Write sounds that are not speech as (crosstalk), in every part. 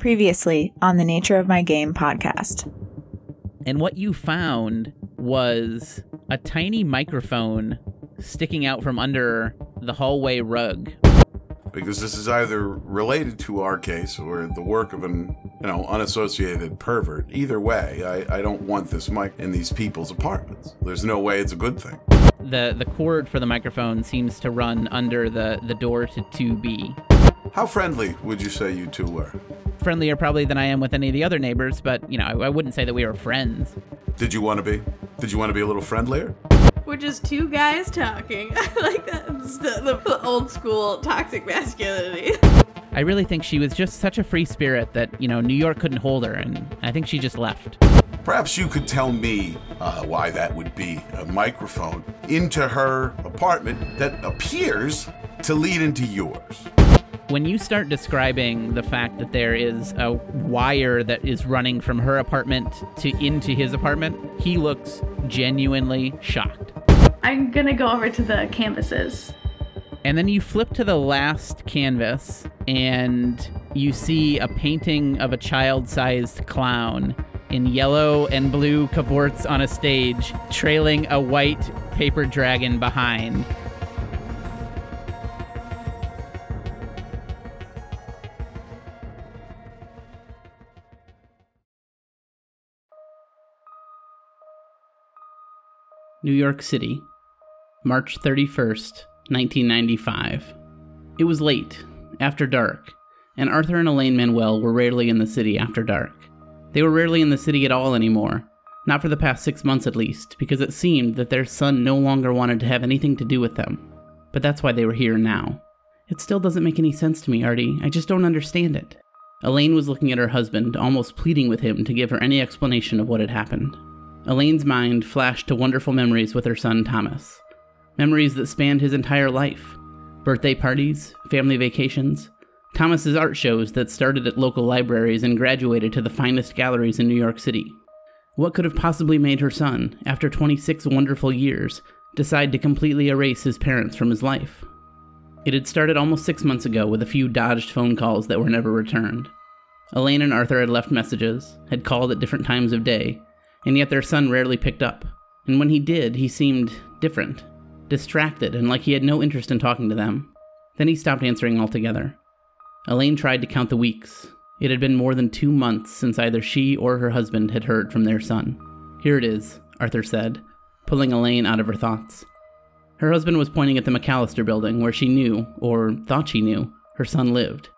Previously on the Nature of My Game podcast. And what you found was a tiny microphone sticking out from under the hallway rug. Because this is either related to our case or the work of an, you know, unassociated pervert. Either way, I, I don't want this mic in these people's apartments. There's no way it's a good thing. The the cord for the microphone seems to run under the, the door to 2B. How friendly would you say you two were? Friendlier probably than I am with any of the other neighbors, but you know, I, I wouldn't say that we were friends. Did you want to be? Did you want to be a little friendlier? We're just two guys talking. (laughs) like that's the, the old school toxic masculinity. I really think she was just such a free spirit that, you know, New York couldn't hold her, and I think she just left. Perhaps you could tell me uh, why that would be a microphone into her apartment that appears to lead into yours. When you start describing the fact that there is a wire that is running from her apartment to into his apartment, he looks genuinely shocked. I'm gonna go over to the canvases. And then you flip to the last canvas and you see a painting of a child sized clown in yellow and blue cavorts on a stage, trailing a white paper dragon behind. New York City, March 31st, 1995. It was late, after dark, and Arthur and Elaine Manuel were rarely in the city after dark. They were rarely in the city at all anymore, not for the past six months at least, because it seemed that their son no longer wanted to have anything to do with them. But that's why they were here now. It still doesn't make any sense to me, Artie. I just don't understand it. Elaine was looking at her husband, almost pleading with him to give her any explanation of what had happened. Elaine's mind flashed to wonderful memories with her son Thomas. Memories that spanned his entire life birthday parties, family vacations, Thomas's art shows that started at local libraries and graduated to the finest galleries in New York City. What could have possibly made her son, after 26 wonderful years, decide to completely erase his parents from his life? It had started almost six months ago with a few dodged phone calls that were never returned. Elaine and Arthur had left messages, had called at different times of day, and yet their son rarely picked up. And when he did, he seemed different, distracted, and like he had no interest in talking to them. Then he stopped answering altogether. Elaine tried to count the weeks. It had been more than two months since either she or her husband had heard from their son. Here it is, Arthur said, pulling Elaine out of her thoughts. Her husband was pointing at the McAllister building where she knew, or thought she knew, her son lived.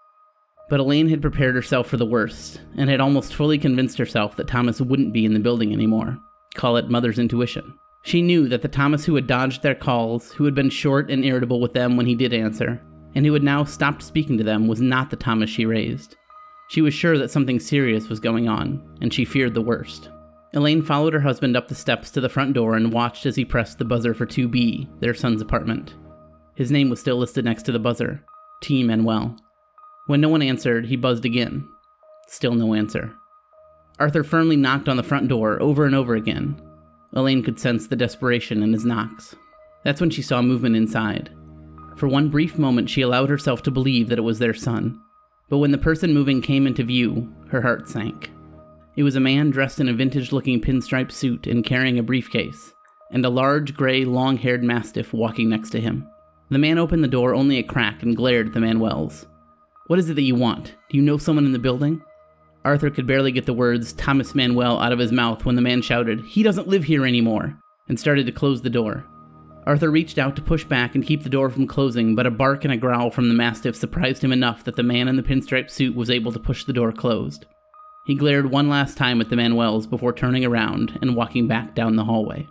But Elaine had prepared herself for the worst, and had almost fully convinced herself that Thomas wouldn't be in the building anymore. Call it mother's intuition. She knew that the Thomas who had dodged their calls, who had been short and irritable with them when he did answer, and who had now stopped speaking to them was not the Thomas she raised. She was sure that something serious was going on, and she feared the worst. Elaine followed her husband up the steps to the front door and watched as he pressed the buzzer for 2B, their son's apartment. His name was still listed next to the buzzer T. Manuel. When no one answered, he buzzed again. Still no answer. Arthur firmly knocked on the front door over and over again. Elaine could sense the desperation in his knocks. That's when she saw movement inside. For one brief moment, she allowed herself to believe that it was their son. But when the person moving came into view, her heart sank. It was a man dressed in a vintage looking pinstripe suit and carrying a briefcase, and a large, gray, long haired mastiff walking next to him. The man opened the door only a crack and glared at the Manuels. What is it that you want? Do you know someone in the building? Arthur could barely get the words Thomas Manuel out of his mouth when the man shouted, He doesn't live here anymore, and started to close the door. Arthur reached out to push back and keep the door from closing, but a bark and a growl from the mastiff surprised him enough that the man in the pinstripe suit was able to push the door closed. He glared one last time at the Manuels before turning around and walking back down the hallway.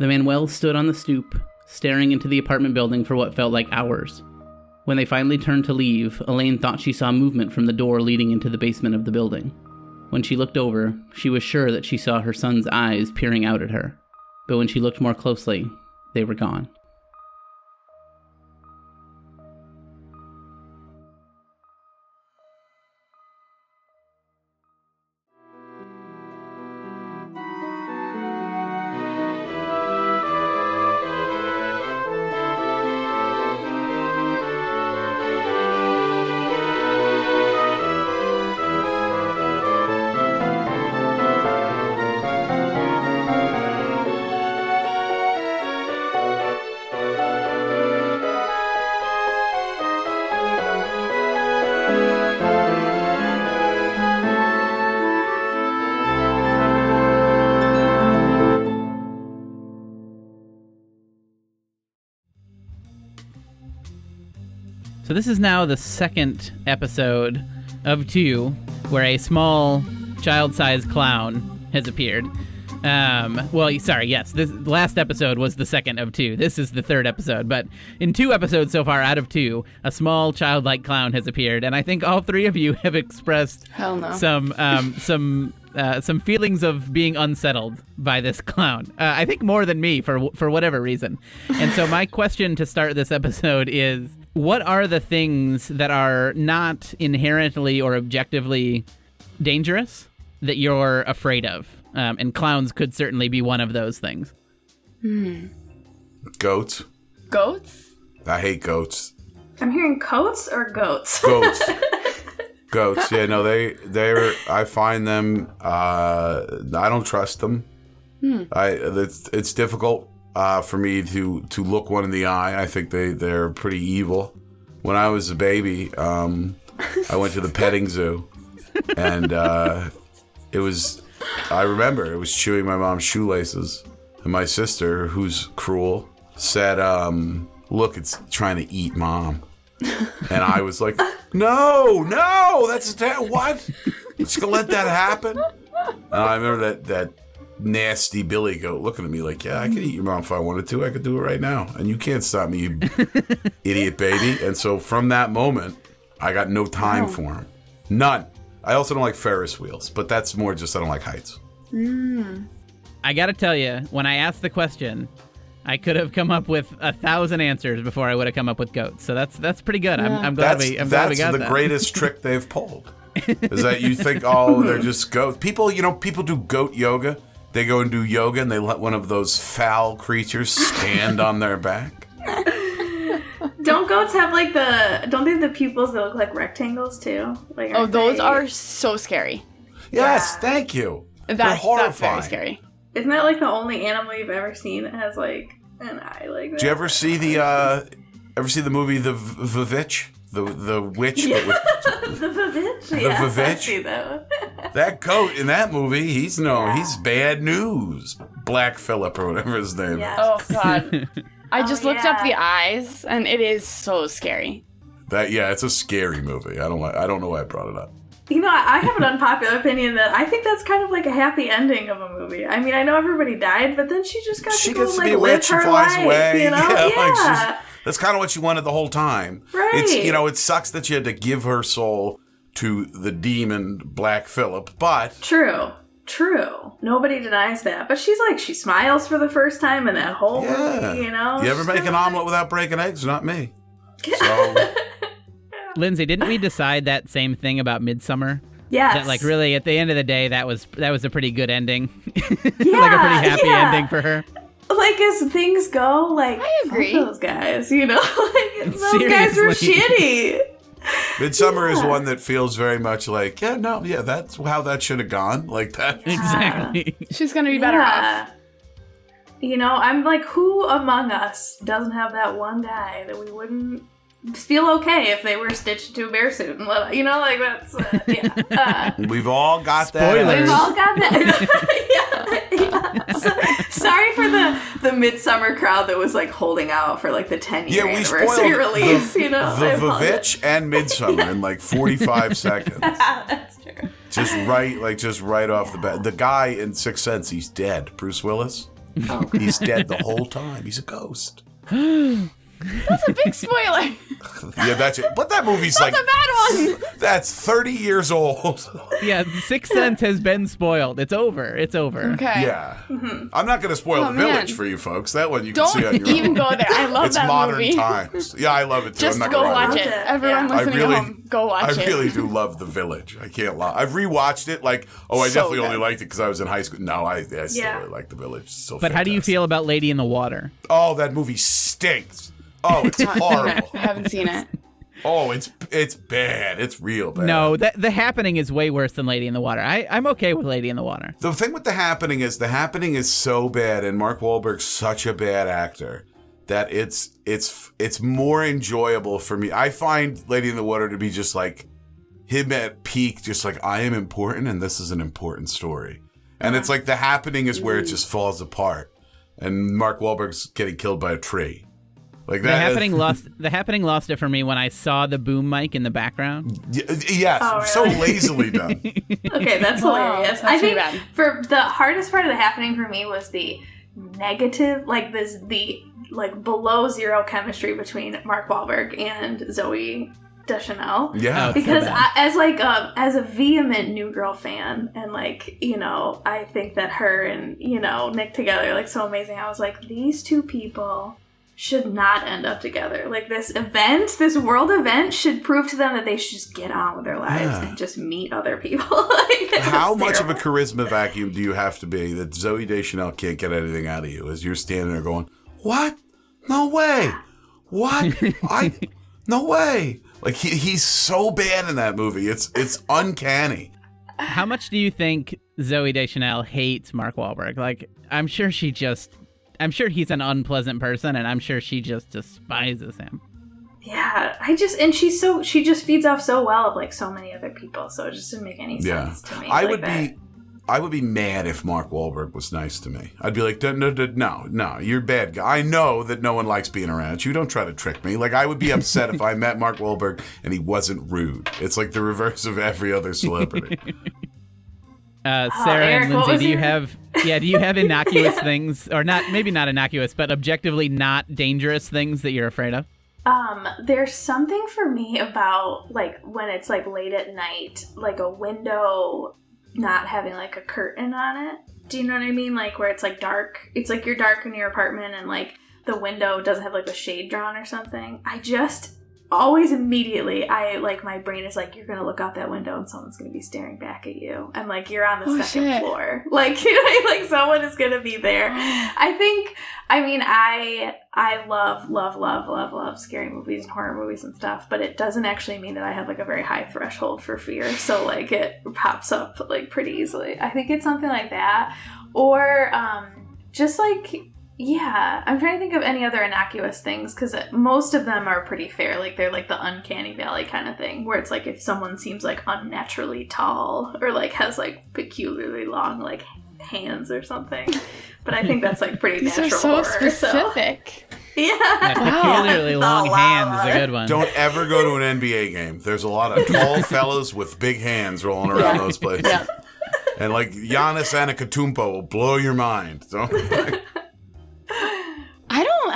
The Manuels stood on the stoop, staring into the apartment building for what felt like hours. When they finally turned to leave, Elaine thought she saw movement from the door leading into the basement of the building. When she looked over, she was sure that she saw her son's eyes peering out at her. But when she looked more closely, they were gone. This is now the second episode of two where a small child-sized clown has appeared. Um, well, sorry, yes, this last episode was the second of two. This is the third episode, but in two episodes so far out of two, a small childlike clown has appeared, and I think all three of you (laughs) have expressed no. some um, some uh, some feelings of being unsettled by this clown. Uh, I think more than me for for whatever reason. And so my question to start this episode is: What are the things that are not inherently or objectively dangerous that you're afraid of? Um, and clowns could certainly be one of those things. Goats. Goats? I hate goats. I'm hearing coats or goats. Goats. (laughs) goats. Yeah, no, they they're. I find them. Uh, I don't trust them. I it's it's difficult uh, for me to to look one in the eye. I think they they're pretty evil. When I was a baby, um, I went to the petting zoo, and uh, it was. I remember it was chewing my mom's shoelaces, and my sister, who's cruel, said, um, "Look, it's trying to eat mom." And I was like, no, no, that's that. What? Just gonna let that happen? And I remember that that nasty Billy goat looking at me like, yeah, I could eat your mom if I wanted to. I could do it right now, and you can't stop me, you (laughs) idiot baby. And so from that moment, I got no time for him, none. I also don't like Ferris wheels, but that's more just I don't like heights. Mm. I gotta tell you, when I asked the question, I could have come up with a thousand answers before I would have come up with goats. So that's that's pretty good. I'm, I'm glad That's we I'm glad we that's got the that. greatest trick they've pulled. (laughs) Is that you think, oh, they're just goats? People, you know, people do goat yoga. They go and do yoga, and they let one of those foul creatures stand on their back. (laughs) don't goats have like the? Don't they have the pupils that look like rectangles too? Like Oh, those they- are so scary. Yes, thank you. They're That's, that's horrifying. very scary. Isn't that like the only animal you've ever seen that has like an eye like that? Do you ever see the uh ever see the movie The V- Vivitch? The the witch but with (laughs) the Vivitch? Yes, I Vivitch? see that one. (laughs) that goat in that movie, he's no, he's bad news. Black Phillip or whatever his name. Yeah. Oh god. (laughs) I Oh, just looked up the eyes and it is so scary. That yeah, it's a scary movie. I don't like I don't know why I brought it up. You know, I have an unpopular opinion that I think that's kind of like a happy ending of a movie. I mean, I know everybody died, but then she just got She to go gets to like be a witch and flies life. away. You (laughs) know? Yeah, Yeah. like she's- That's kind of what she wanted the whole time. It's Right. you know, it sucks that she had to give her soul to the demon Black Phillip, but True. True. Nobody denies that. But she's like, she smiles for the first time in that whole yeah. movie, you know? You ever She's make an like- omelet without breaking eggs? Not me. So (laughs) Lindsay, didn't we decide that same thing about Midsommar? Yes. That like really at the end of the day, that was that was a pretty good ending, Yeah, (laughs) like a pretty happy yeah. ending for her. Like, as things go, like, I agree. those guys, you know? (laughs) like, those guys were shitty. Midsommar is one that feels very much like, yeah, no, yeah, that's how that should have gone. Like that. Exactly. She's gonna be better off. You know, I'm like, who among us doesn't have that one guy that we wouldn't feel okay if they were stitched to a bear suit and let, you know, like that's, uh, yeah. (laughs) Uh, We've all got that. We've all got that. (laughs) (laughs) yeah, yeah. So- sorry for the the Midsommar crowd that was like holding out for like the 10 year Yeah, anniversary release. the, you know, I the apologize. Vivitch and Midsommar in like 45 seconds. That's true. Just right, like just right off the bat. The guy in Sixth Sense, he's dead. Bruce Willis. Oh, He's dead the whole time. He's a ghost. (gasps) (gasps) That's a big spoiler. (laughs) Yeah, that's it. But that movie's like That's a bad one. that's 30 years old. (laughs) yeah, Sixth Sense has been spoiled. It's over. It's over. Okay. Yeah. Mm-hmm. I'm not going to spoil Oh, the village man. for you folks. That one you can see on Don't your even own. go there. I love It's that modern movie. times. Yeah, I love it too. Just I'm not go watch Watch it. it, Everyone yeah. I listening really, at home, go watch I it. I really do love The Village. I can't lie. I've rewatched it. Like, oh, I So definitely only liked it because I was in high school. No, I, I still Yeah. really like The Village. It's so But how do you feel about Lady in the Water? Oh, that movie stinks. Oh, it's horrible. I horrible. haven't seen it. Oh, it's it's bad. It's real bad. No, that the happening is way worse than Lady in the Water. I, I'm okay with Lady in the Water. The thing with the happening is the happening is so bad, and Mark Wahlberg's such a bad actor that it's it's it's more enjoyable for me. I find Lady in the Water to be just like him at peak, just like I am important, and this is an important story. And it's uh-huh. like the happening is where it mm-hmm. just falls apart, and Mark Wahlberg's getting killed by a tree. Like The that. happening lost the happening lost it for me when I saw the boom mic in the background. Y- uh, yes, Oh, so lazily done. (laughs) Okay, that's Wow, hilarious. that's I think bad. for the hardest part of the happening for me was the negative, like this, the like below zero chemistry between Mark Wahlberg and Zooey Deschanel. Yeah. Oh, Because so I, as like a as a vehement New Girl fan, and like you know, I think that her and you know Nick together are like so amazing. I was like, these two people should not end up together. Like this event, this world event, should prove to them that they should just get on with their lives Yeah. and just meet other people. (laughs) like, How was much of a charisma vacuum do you have to be that Zooey Deschanel can't get anything out of you as you're standing there going, "What? No way! What? I? No way!" Like he, he's so bad in that movie. It's it's uncanny. How much do you think Zooey Deschanel hates Mark Wahlberg? Like, I'm sure she just, I'm sure he's an unpleasant person, and I'm sure she just despises him. Yeah, I just and she's so she just feeds off so well of like so many other people, so it just didn't make any Yeah, sense to me. I like would that. be. I would be mad if Mark Wahlberg was nice to me. I'd be like, no, no, no, no, no, you're a bad guy. I know that no one likes being around you. Don't try to trick me. Like, I would be upset if I (laughs) met Mark Wahlberg and he wasn't rude. It's like the reverse of every other celebrity. (laughs) Uh, Oh, Sarah Eric, and Lindsay, do you have, (laughs) yeah, do you have innocuous (laughs) things, or not, maybe not innocuous, but objectively not dangerous things that you're afraid of? Um, there's something for me about like when it's like late at night, like a window not having like a curtain on it. Do you know what I mean? Like where it's like dark. It's like you're dark in your apartment and like the window doesn't have like a shade drawn or something. I just always immediately I like my brain is like you're gonna look out that window and someone's gonna be staring back at you. And like you're on the Oh, second shit. floor. (laughs) Like you know (laughs) like someone is gonna be there. I think I mean I I love love love love love scary movies and horror movies and stuff but it doesn't actually mean that I have like a very high threshold for fear. (laughs) So like it pops up like pretty easily. I think it's something like that. Or um just like yeah, I'm trying to think of any other innocuous things because most of them are pretty fair. Like they're like the uncanny valley kind of thing, where it's like if someone seems like unnaturally tall or like has like peculiarly long like hands or something. But I think that's like pretty (laughs) These are natural so horror. specific. So. (laughs) Yeah. Yeah, peculiarly long La, la, hands is a good one. Don't ever go to an NBA game. There's a lot of tall (laughs) fellas with big hands rolling around those places. Yeah. And like Giannis Antetokounmpo will blow your mind. Don't, I don't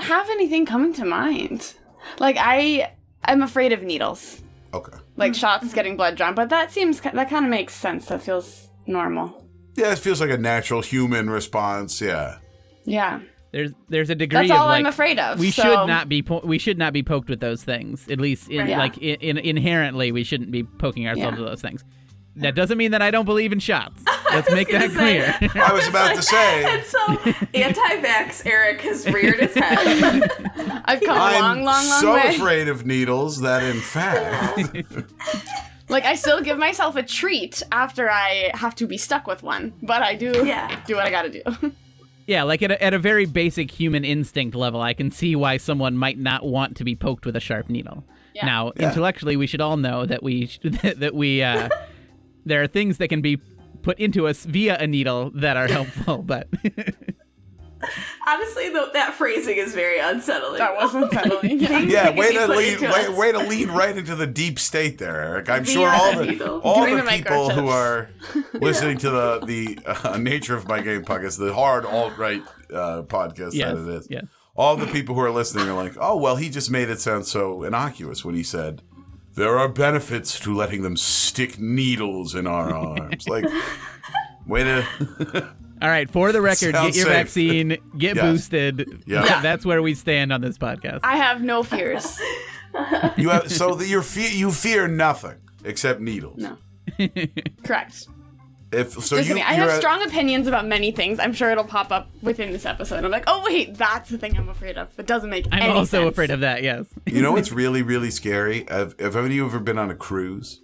have anything coming to mind. Like I, I'm afraid of needles, okay. like mm. shots mm-hmm. getting blood drawn. But that seems that kind of makes sense. That feels normal. Yeah, it feels like a natural human response. Yeah. Yeah, There's there's a degree that's of all like I'm afraid of. we so- should not be po- we should not be poked with those things. At least in, Right. Yeah. like in, in, inherently we shouldn't be poking ourselves Yeah. with those things. That doesn't mean that I don't believe in shots. (laughs) (laughs) Let's make that gonna say- clear. I was about to say. (laughs) And so anti-vax Eric has reared his head. (laughs) I've come a I'm long, long, long so way. afraid of needles that, in fact, Like I still give myself a treat after I have to be stuck with one, but I do Yeah. do what I gotta do. yeah, like at a, at a very basic human instinct level, I can see why someone might not want to be poked with a sharp needle. Yeah. Now, intellectually, we should all know that we sh- that we uh, there are things that can be put into us via a needle that are helpful, (laughs) but Honestly, though, that phrasing is very unsettling. that wasn't settling. (laughs) Yeah. Yeah, way to lead, way, way to lead right into the deep state there, Eric. I'm Via sure all the the needle. all During the the people who are (laughs) listening to the the uh, nature of my game podcast, the hard alt right uh, podcast yes, that it is. yes. All the people who are listening are like, oh well, he just made it sound so innocuous when he said. There are benefits to letting them stick needles in our arms. Like, (laughs) way to. All right, for the record, Sounds get your safe. vaccine, get Yes. boosted. Yeah. That- (laughs) That's where we stand on this podcast. I have no fears. You have so that you fear you fear nothing except needles. No. Correct. If so, Just you kidding. I have a- strong opinions about many things. I'm sure it'll pop up within this episode. I'm like, oh wait, that's the thing I'm afraid of. That doesn't make I'm any also sense. afraid of that. Yes. (laughs) You know what's really really scary? Have, have any of you ever been on a cruise?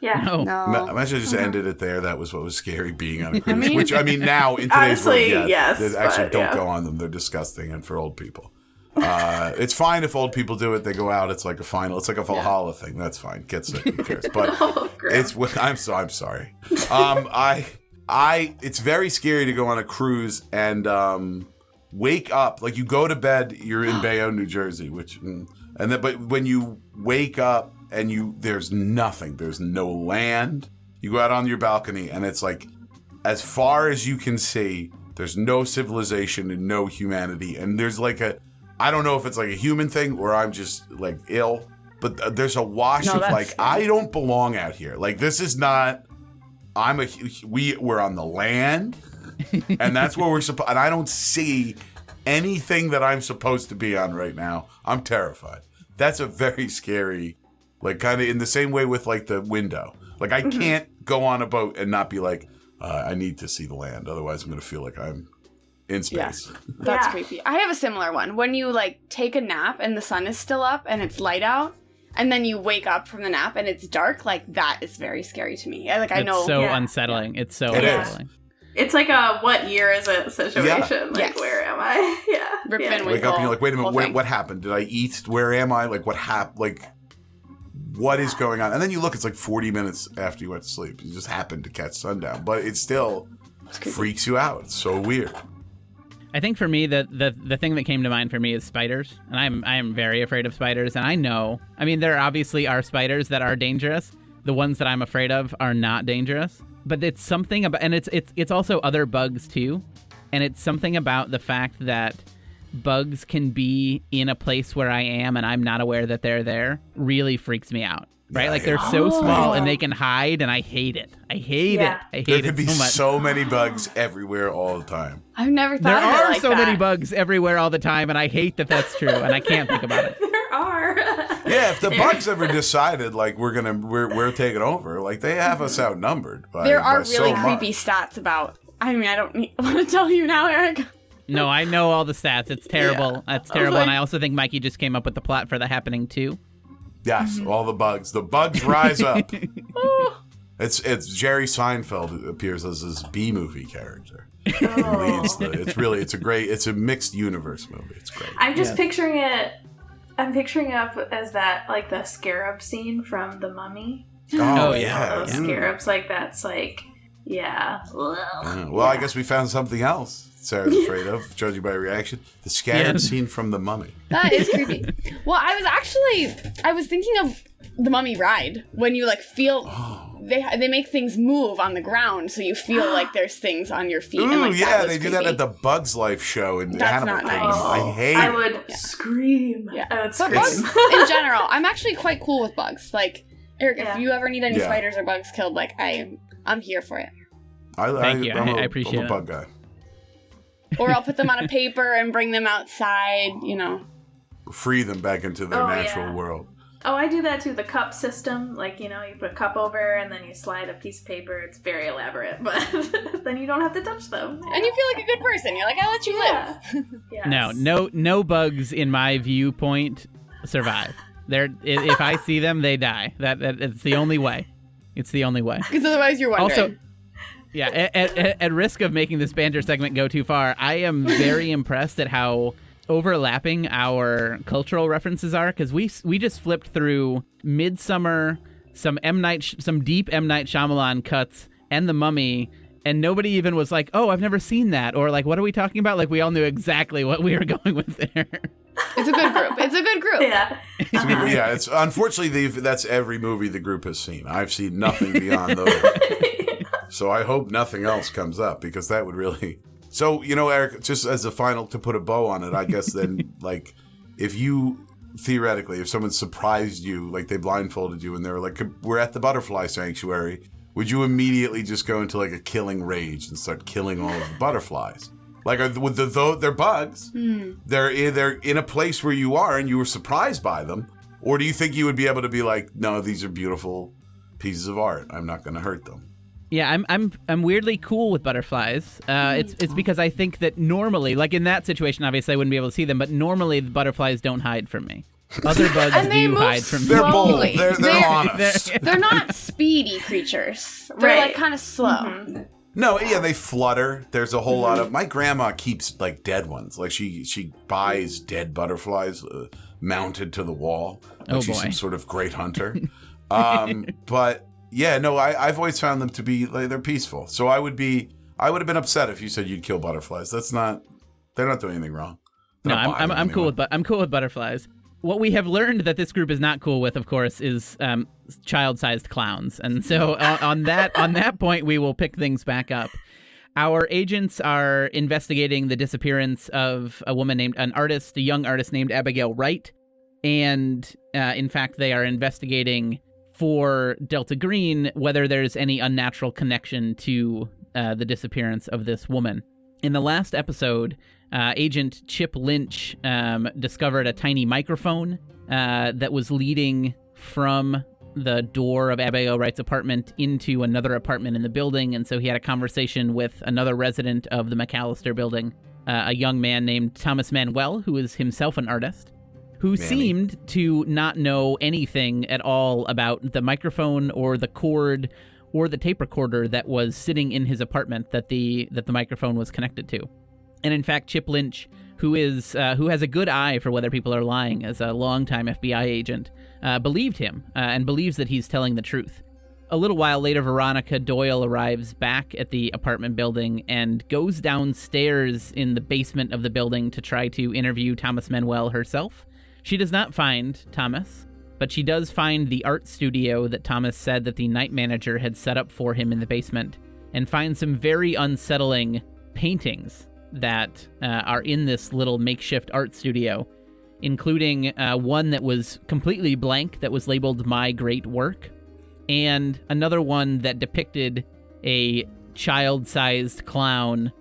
Yeah. No. Ma- Imagine I just uh-huh. ended it there. That was what was scary being on a cruise. mean- Which I mean, now in today's Honestly, world, yeah, yes, they actually but, don't yeah. go on them. They're disgusting and for old people. Uh, it's fine if old people do it. They go out. It's like a final. It's like a Valhalla thing. That's fine. Get sick. Who cares? (laughs) But Oh, it's. I'm so. I'm sorry. Um, I. I. It's very scary to go on a cruise and um, wake up, like you go to bed, you're in (gasps) Bayonne, New Jersey, which, mm, and then, but when you wake up and you, there's nothing, there's no land. You go out on your balcony and it's like, as far as you can see, there's no civilization and no humanity. And there's like a, I don't know if it's like a human thing or I'm just like ill, but th- there's a wash No, of like, I don't belong out here. Like, this is not, I'm a, we, we're on the land (laughs) and that's where we're supposed. And I don't see anything that I'm supposed to be on right now. I'm terrified. That's a very scary, like kind of in the same way with like the window. Like I can't go on a boat and not be like, uh, I need to see the land. Otherwise, I'm going to feel like I'm in Yeah. space. (laughs) That's Yeah. creepy. I have a similar one. When you like take a nap and the sun is still up and it's light out, and then you wake up from the nap and it's dark, like that is very scary to me. Like I know it's know. so Yeah. unsettling. It's so It is. unsettling. It's like a what year is it situation. Like Yes. where am I? (laughs) Yeah. Rip yeah. Van Wake up and you're like, wait a minute, wait, what happened? Did I eat? Where am I? Like what happened? Like what is going on? And then you look, it's like 40 minutes after you went to sleep. You just happened to catch sundown, but it still freaks you out. It's so weird. I think for me the, the the thing that came to mind for me is spiders, and I'm I am very afraid of spiders, and I know. I mean, there obviously are spiders that are dangerous. The ones that I'm afraid of are not dangerous, but it's something about, and it's it's it's also other bugs too, and it's something about the fact that bugs can be in a place where I am and I'm not aware that they're there really freaks me out. Right? Yeah, like they're hate so Oh. small and they can hide, and I hate it. I hate Yeah. it. I hate There it There could be so much. so many bugs everywhere all the time. I've never thought There of it There are like so that. many bugs everywhere all the time, and I hate that that's true, and I can't think about it. (laughs) There are. (laughs) Yeah, if the bugs ever decided like we're gonna we're we're taking over, like they have us outnumbered. By, There by are so really much. creepy stats about. I mean, I don't need, (laughs) want to tell you now, Eric. No, I know all the stats. It's terrible. That's terrible, like- and I also think Mikey just came up with the plot for the happening too. Yes, all the bugs. The bugs rise up. (laughs) (laughs) it's it's Jerry Seinfeld who appears as this B movie character. He leads the, it's really it's a (laughs) great it's a mixed universe movie. It's great. I'm just picturing it. I'm picturing it up as that like the scarab scene from The Mummy. Oh, yeah. yeah, Those Mm. scarabs, like that's like, yeah. Yeah. Uh, well, I guess we found something else Sarah's (laughs) afraid of, judging by reaction. The scarab Yeah. scene from The Mummy. That is creepy. well, I was actually I was thinking of the mummy ride when you like feel (gasps) Oh. they they make things move on the ground, so you feel (gasps) like there's things on your feet. Ooh, and, like, yeah, was they do that at the Bugs Life show in That's Animal not nice. Kingdom. I oh. hate I it. would scream. Yeah. I would But scream. bugs (laughs) in general, I'm actually quite cool with bugs. Like Eric, Yeah. if you ever need any Yeah. spiders or bugs killed, like I I'm here for it. I, Thank you. I'm I- a- I appreciate I'm a it. bug guy. Or I'll put them on a paper and bring them outside. You know. Free them back into their Oh, natural yeah. world. Oh, I do that too. The cup system, like you know, you put a cup over and then you slide a piece of paper. It's very elaborate, (laughs) but then you don't have to touch them. And you feel like a good person. You're like, I'll let you Yeah. live. (laughs) Yes. No, no, no bugs in my viewpoint survive. They're if I see them, they die. That, that it's the only way. It's the only way. (laughs) Because otherwise you're wondering. Also, yeah, at, at, at- at risk of making this banter segment go too far, I am very (laughs) impressed at how overlapping our cultural references are because we we just flipped through Midsommar, some M Night, some deep M Night Shyamalan cuts, and The Mummy. And nobody even was like, "Oh, I've never seen that," or like, "What are we talking about?" Like, we all knew exactly what we were (laughs) going with there. it's a good group. It's a good group. Yeah. (laughs) yeah, it's unfortunately they've, that's every movie the group has seen. I've seen nothing beyond those. So I hope nothing else comes up because that would really. (laughs) So you know, Eric, just as a final to put a bow on it, I guess then (laughs) like if you theoretically, if someone surprised you, like they blindfolded you and they were like, "We're at the butterfly sanctuary," would you immediately just go into like a killing rage and start killing all of the (laughs) butterflies? Like, are, with the though they're bugs, hmm. they're in, they're in a place where you are and you were surprised by them, or do you think you would be able to be like, no, these are beautiful pieces of art. I'm not going to hurt them. Yeah, I'm I'm I'm weirdly cool with butterflies. Uh, it's it's because I think that normally, like in that situation, obviously I wouldn't be able to see them, but normally the butterflies don't hide from me. Other (laughs) bugs And they do move hide from me. They're bold. Slowly. They're, they're, They're- honest. (laughs) (laughs) They're not speedy creatures. They're Right. like kind of slow. No, yeah, they flutter. There's a whole lot of. My grandma keeps like dead ones. Like she she buys dead butterflies uh, mounted to the wall. Like Oh, she's boy. some sort of great hunter. um, but yeah, no, I, I've always found them to be like they're peaceful. So I would be I would have been upset if you said you'd kill butterflies. That's not They're not doing anything wrong. No, They're not I'm, I'm, I'm cool with but I'm cool with butterflies. What we have learned that this group is not cool with, of course, is um, child-sized clowns, and so (laughs) on, on that on that point, we will pick things back up. Our agents are investigating the disappearance of a woman named an artist, a young artist named Abigail Wright, and uh, in fact, they are investigating for Delta Green whether there's any unnatural connection to uh, the disappearance of this woman. In the last episode, uh, Agent Chip Lynch um, discovered a tiny microphone uh, that was leading from the door of Abigail Wright's apartment into another apartment in the building. And so he had a conversation with another resident of the McAllister building, uh, a young man named Thomas Manuel, who is himself an artist, who Manny. seemed to not know anything at all about the microphone or the cord or the tape recorder that was sitting in his apartment that the that the microphone was connected to. And in fact, Chip Lynch, who is uh, who has a good eye for whether people are lying as a longtime FBI agent, uh, believed him uh, and believes that he's telling the truth. A little while later, Veronica Doyle arrives back at the apartment building and goes downstairs in the basement of the building to try to interview Thomas Manuel herself. She does not find Thomas, but she does find the art studio that Thomas said that the night manager had set up for him in the basement and finds some very unsettling paintings that uh, are in this little makeshift art studio, including uh, one that was completely blank that was labeled My Great Work, and another one that depicted a child sized clown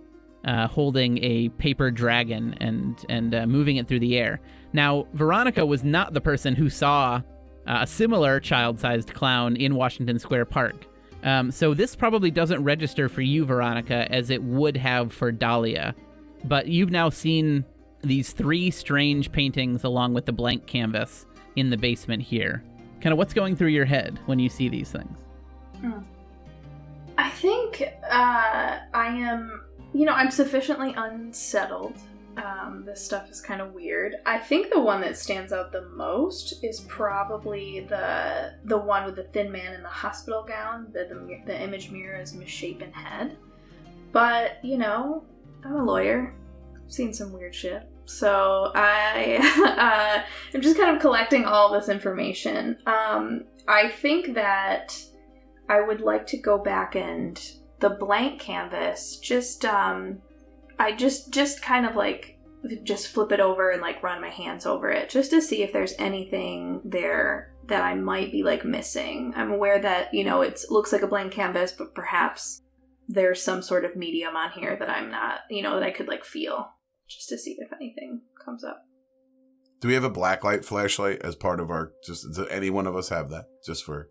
uh, holding a paper dragon and, and uh, moving it through the air. Now, Veronica was not the person who saw uh, a similar child sized clown in Washington Square Park. Um, so this probably doesn't register for you, Veronica, as it would have for Dahlia. But you've now seen these three strange paintings along with the blank canvas in the basement here. Kind of what's going through your head when you see these things? I think uh, I am, you know, I'm sufficiently unsettled. Um, this stuff is kind of weird. I think the one that stands out the most is probably the the one with the thin man in the hospital gown. The the, the image mirror is misshapen head. But you know, I'm a lawyer. I've seen some weird shit. So I (laughs) uh, I'm just kind of collecting all this information. Um, I think that I would like to go back and the blank canvas just um I just just kind of like just flip it over and like run my hands over it just to see if there's anything there that I might be like missing. I'm aware that, you know, it looks like a blank canvas, but perhaps there's some sort of medium on here that I'm not, you know, that I could like feel just to see if anything comes up. Do we have a blacklight flashlight as part of our? Just does any one of us have that? Just for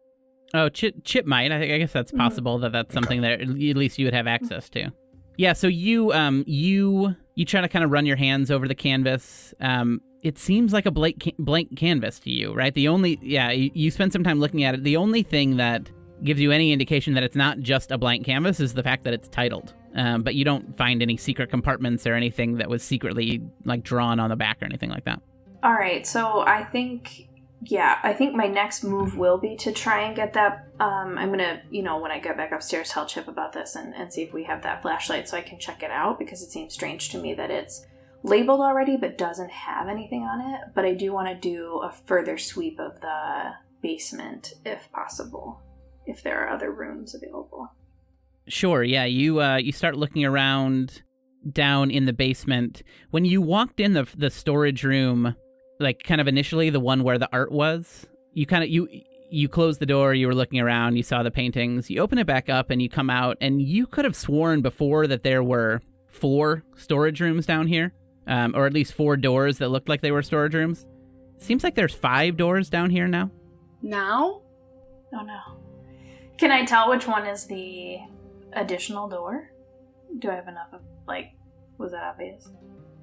Oh, Chip, Chip might. I, think, I guess that's Mhm. possible that that's something that at least you would have access to. Yeah. So you um you you try to kind of run your hands over the canvas. Um, it seems like a blank ca- blank canvas to you, right? The only yeah you, you spend some time looking at it. The only thing that gives you any indication that it's not just a blank canvas is the fact that it's titled. Um, but you don't find any secret compartments or anything that was secretly like drawn on the back or anything like that. All right, so I think yeah, I think my next move will be to try and get that. Um, I'm gonna, you know, when I get back upstairs, tell Chip about this and, and see if we have that flashlight so I can check it out because it seems strange to me that it's labeled already but doesn't have anything on it. But I do want to do a further sweep of the basement if possible, if there are other rooms available. Sure. Yeah. You uh, you start looking around down in the basement. When you walked in the the storage room, like kind of initially the one where the art was, you kind of you you closed the door. You were looking around. You saw the paintings. You open it back up, and you come out, and you could have sworn before that there were four storage rooms down here, um, or at least four doors that looked like they were storage rooms. Seems like there's five doors down here now. Now? Oh no. Can I tell which one is the additional door? Do I have enough of, like, was that obvious?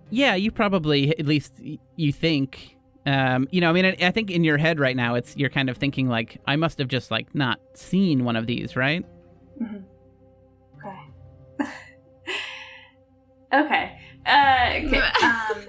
Yeah, you probably at least you think. Um, you know, I mean, I, I think in your head right now, it's you're kind of thinking like, I must have just like not seen one of these, right? hmm Okay. (laughs) okay. Uh, (laughs) okay, um,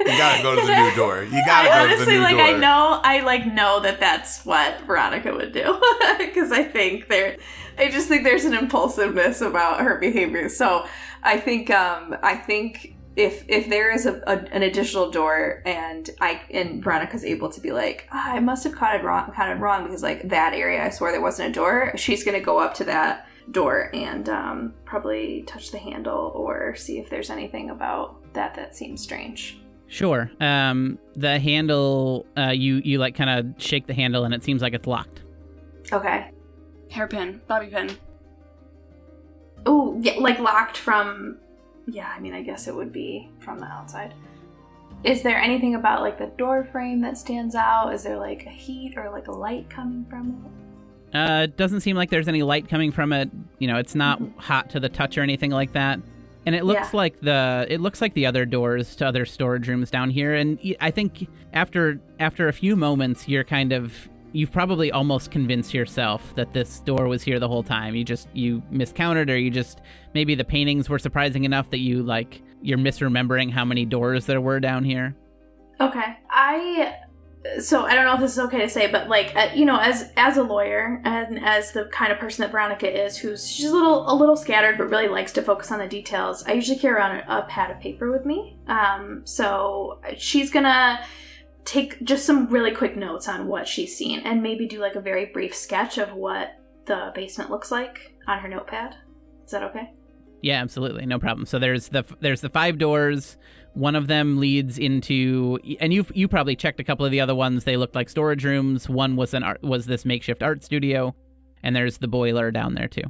you gotta go to the new door. You (laughs) gotta I go to the new like, door. Honestly, like I know, I like know that that's what Veronica would do because I think there, I just think there's an impulsiveness about her behavior. So I think, um, I think if if there is a, a, an additional door and I and Veronica's able to be like, "Ah, I must have caught it wrong, caught it wrong because like that area, I swear there wasn't a door. She's gonna go up to that door and um, probably touch the handle or see if there's anything about that that seems strange. Sure. Um, the handle, uh, you you like kind of shake the handle, and it seems like it's locked. Okay. Hairpin, bobby pin. Oh, yeah, like locked from. Yeah, I mean, I guess it would be from the outside. Is there anything about like the door frame that stands out? Is there like a heat or like a light coming from it? Uh, it doesn't seem like there's any light coming from it. You know, it's not hot to the touch or anything like that. And it looks Yeah. like the it looks like the other doors to other storage rooms down here. And I think after after a few moments, you're kind of you've probably almost convinced yourself that this door was here the whole time. You just you miscounted, or you just maybe the paintings were surprising enough that you like you're misremembering how many doors there were down here. Okay. I so I don't know if this is okay to say, but like uh, you know, as as a lawyer and as the kind of person that Veronica is, who's she's a little a little scattered but really likes to focus on the details. I usually carry around a, a pad of paper with me. Um, so she's gonna take just some really quick notes on what she's seen and maybe do like a very brief sketch of what the basement looks like on her notepad. Is that okay? Yeah, absolutely, no problem. So there's the there's the five doors. One of them leads into, and you you probably checked a couple of the other ones. They looked like storage rooms. One was an art, was this makeshift art studio, and there's the boiler down there too.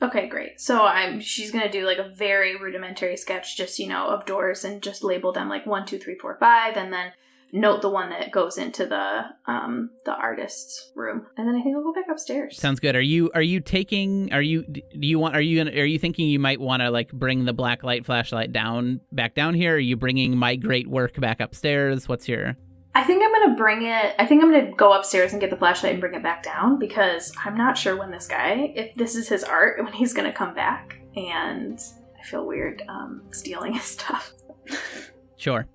Okay, great. So I'm she's gonna do like a very rudimentary sketch, just you know, of doors and just label them like one, two, three, four, five, and then note the one that goes into the um the artist's room, and then I think I'll go back upstairs. Sounds good. Are you are you taking? Are you do you want? Are you gonna, are you thinking you might want to like bring the black light flashlight down back down here? Are you bringing my great work back upstairs? What's your? I think I'm gonna bring it. I think I'm gonna go upstairs and get the flashlight and bring it back down because I'm not sure when this guy, if this is his art, (laughs) when he's gonna come back, and I feel weird um stealing his stuff. (laughs) Sure.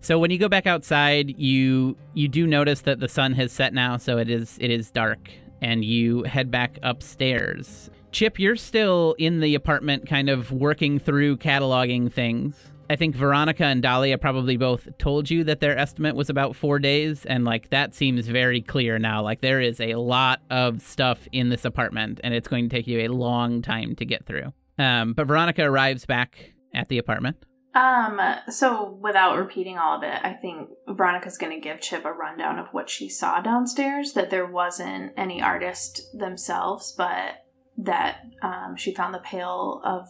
So when you go back outside, you you do notice that the sun has set now, so it is it is dark, and you head back upstairs. Chip, you're still in the apartment, kind of working through cataloging things. I think Veronica and Dahlia probably both told you that their estimate was about four days, and like that seems very clear now. Like there is a lot of stuff in this apartment, and it's going to take you a long time to get through. Um, but Veronica arrives back at the apartment. Um, so without repeating all of it, I think Veronica's gonna give Chip a rundown of what she saw downstairs, that there wasn't any artist themselves, but that um, she found the pail of,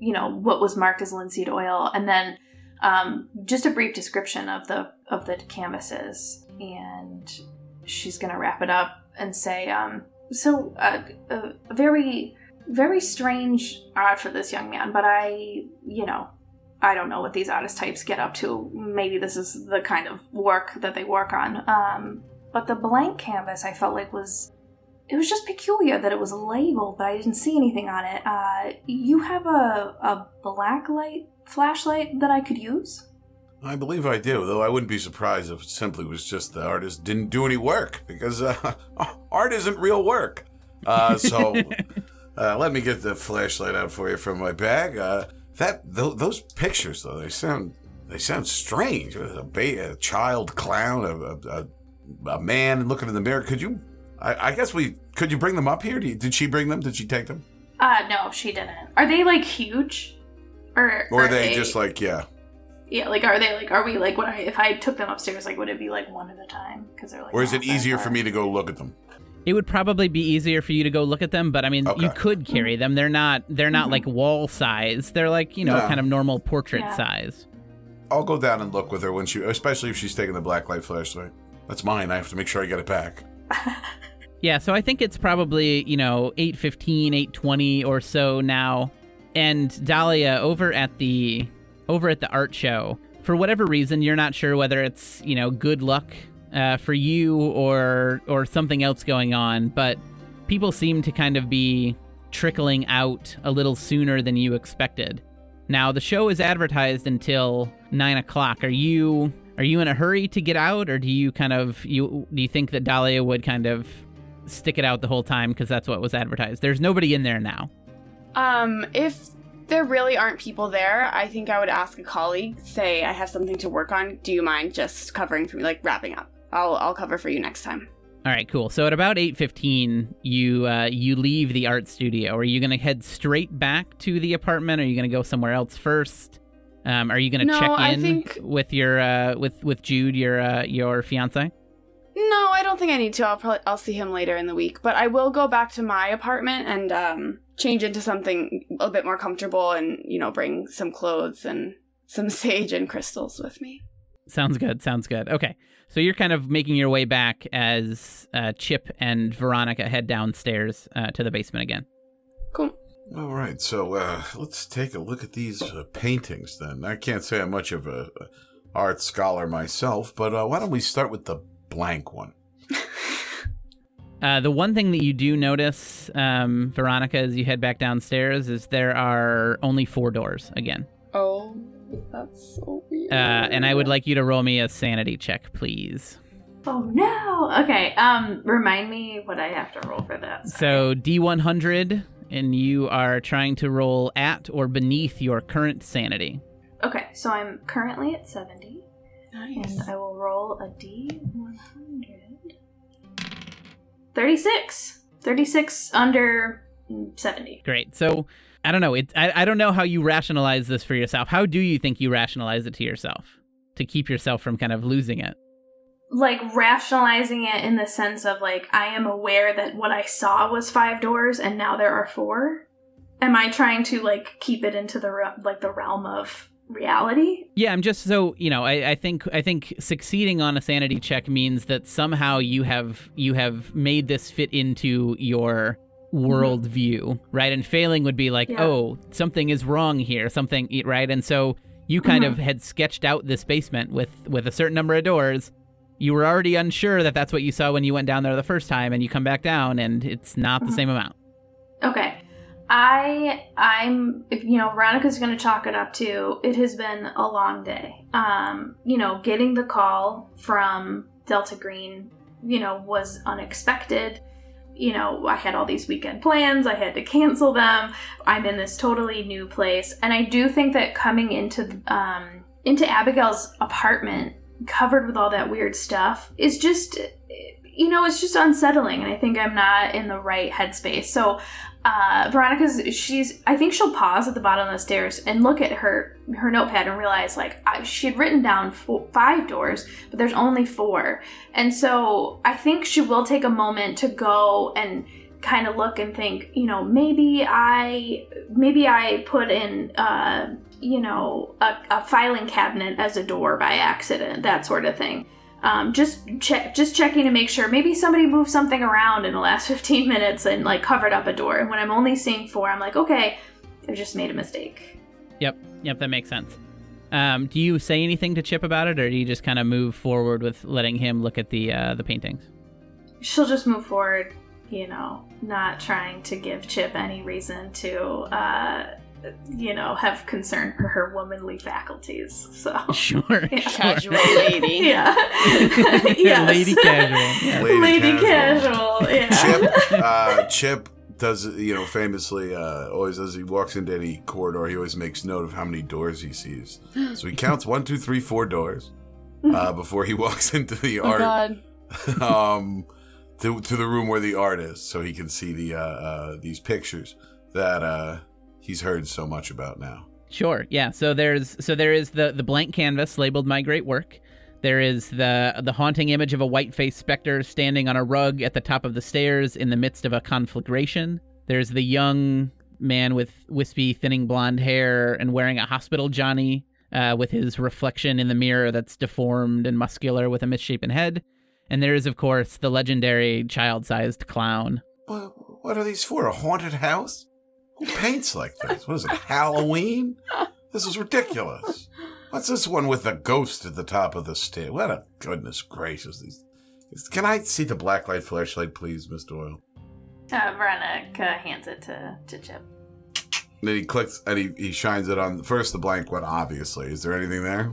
you know, what was marked as linseed oil, and then um, just a brief description of the of the canvases, and she's gonna wrap it up and say, um, so uh, very very strange art for this young man, but I, you know, I don't know what these artist types get up to. Maybe this is the kind of work that they work on. Um, but the blank canvas I felt like was it was just peculiar that it was labeled, but I didn't see anything on it. Uh, you have a a black light flashlight that I could use? I believe I do, though I wouldn't be surprised if it simply was just the artist didn't do any work because uh, (laughs) art isn't real work. Uh, so (laughs) uh, let me get the flashlight out for you from my bag. Uh, that th- those pictures though they sound they sound strange. A, ba- a child clown, a, a, a, man looking in the mirror. Could you? I, I guess we could. You bring them up here? You- did she bring them? Did she take them? Uh, no, she didn't. Are they like huge? Or, Or are they just like yeah? yeah, like are they like are we like what I if I took them upstairs like would it be like one at a time because they're like Or is it easier for me to go look at them? It would probably be easier for you to go look at them, but I mean, you could carry them. They're not they're not like mm-hmm. wall size. They're like, you know, No. kind of normal portrait Yeah. size. I'll go down and look with her when she, especially if she's taking the black light flashlight. That's mine. I have to make sure I get it back. (laughs) Yeah, so I think it's probably, you know, 815, 820 or so now. And Dahlia over at the over at the art show, for whatever reason, you're not sure whether it's, you know, good luck uh, for you or or something else going on, but people seem to kind of be trickling out a little sooner than you expected. Now the show is advertised until nine o'clock. Are you are you in a hurry to get out, or do you kind of you do you think that Dahlia would kind of stick it out the whole time because that's what was advertised? There's nobody in there now. Um, if there really aren't people there, I think I would ask a colleague, say I have something to work on. Do you mind just covering for me, like wrapping up? I'll I'll cover for you next time. All right, cool. So at about eight fifteen, you uh, you leave the art studio. Are you going to head straight back to the apartment? Are you going to go somewhere else first? Um, are you going to No, check I in think- with your uh, with with Jude, your uh, your fiance? No, I don't think I need to. I'll probably I'll see him later in the week, but I will go back to my apartment and um, change into something a bit more comfortable, and you know, bring some clothes and some (laughs) sage and crystals with me. Sounds good. Sounds good. Okay, so you're kind of making your way back as uh, Chip and Veronica head downstairs uh, to the basement again. Cool. All right, so uh, let's take a look at these uh, paintings then. I can't say I'm much of a, a art scholar myself, but uh, why don't we start with the blank one? (laughs) Uh, the one thing that you do notice, um, Veronica, as you head back downstairs, is there are only four doors again. Oh, that's so weird. Uh, and I would like you to roll me a sanity check, please. Oh no. Okay. Um, remind me what I have to roll for that. So D100, and you are trying to roll at or beneath your current sanity. Okay, so I'm currently at 70, nice. and I will roll a D100. 36. 36 under mm, 70. Great. So I don't know. It, I, I don't know how you rationalize this for yourself. How do you think you rationalize it to yourself to keep yourself from kind of losing it? Like rationalizing it in the sense of like I am aware that what I saw was five doors and now there are four. Am I trying to like keep it into the re- like the realm of reality? Yeah, I'm just so you know. I, I think I think succeeding on a sanity check means that somehow you have you have made this fit into your world view, right? And failing would be like, Yeah. oh, something is wrong here, something right? And so you kind Mhm. of had sketched out this basement with with a certain number of doors. You were already unsure that that's what you saw when you went down there the first time, and you come back down, and it's not the Mhm. same amount. Okay. I I'm you know Veronica's going to chalk it up to it has been a long day. Um, you know, getting the call from Delta Green, you know, was unexpected. You know, I had all these weekend plans, I had to cancel them. I'm in this totally new place, and I do think that coming into um into Abigail's apartment covered with all that weird stuff is just you know, it's just unsettling and I think I'm not in the right headspace. So uh, Veronica's she's I think she'll pause at the bottom of the stairs and look at her her notepad and realize like I, she had written down four, five doors, but there's only four, and so I think she will take a moment to go and kind of look and think, you know, maybe I maybe I put in uh, you know a, a filing cabinet as a door by accident, that sort of thing um, just check just checking to make sure maybe somebody moved something around in the last (laughs) 15 minutes and like covered up a door and when i'm only seeing four i'm like okay i just made a mistake Yep, yep, that makes sense. Um, do you say anything to Chip about it, or do you just kind of move forward with letting him look at the uh, the paintings? she'll just move forward you know not trying to give chip any reason to uh you know have concern for her womanly faculties so (laughs) Sure, Yeah. sure. Casual lady. (laughs) (laughs) yeah yes. Lady casual. Yeah. Lady lady casual. casual, yeah Chip, uh, Chip does you know famously uh, always as he walks into any corridor, he always makes note of how many doors he sees. So he counts one, two, three, four doors uh, before he walks into the Oh art God. um, to, to the room where the art is, so he can see the uh, uh, these pictures that uh, he's heard so much about now. Sure. Yeah. So there's so there is the the blank canvas labeled "My Great Work." There is the the haunting image of a white-faced specter standing on a rug at the top of the stairs in the midst of a conflagration. There's the young man with wispy, thinning blonde hair and wearing a hospital johnny uh, with his reflection in the mirror that's deformed and muscular with a misshapen head. And there is, of course, the legendary child-sized clown. What, what are these for? A haunted house? Who paints like this? What is it? Halloween? This is ridiculous. What's this one with the ghost at the top of the stair? What a goodness gracious! These. Can I see the blacklight flashlight, please, Miss Doyle? uh, veronica hands it to, to chip And then he clicks and he, he shines it on first the blank one. Obviously, is there anything there?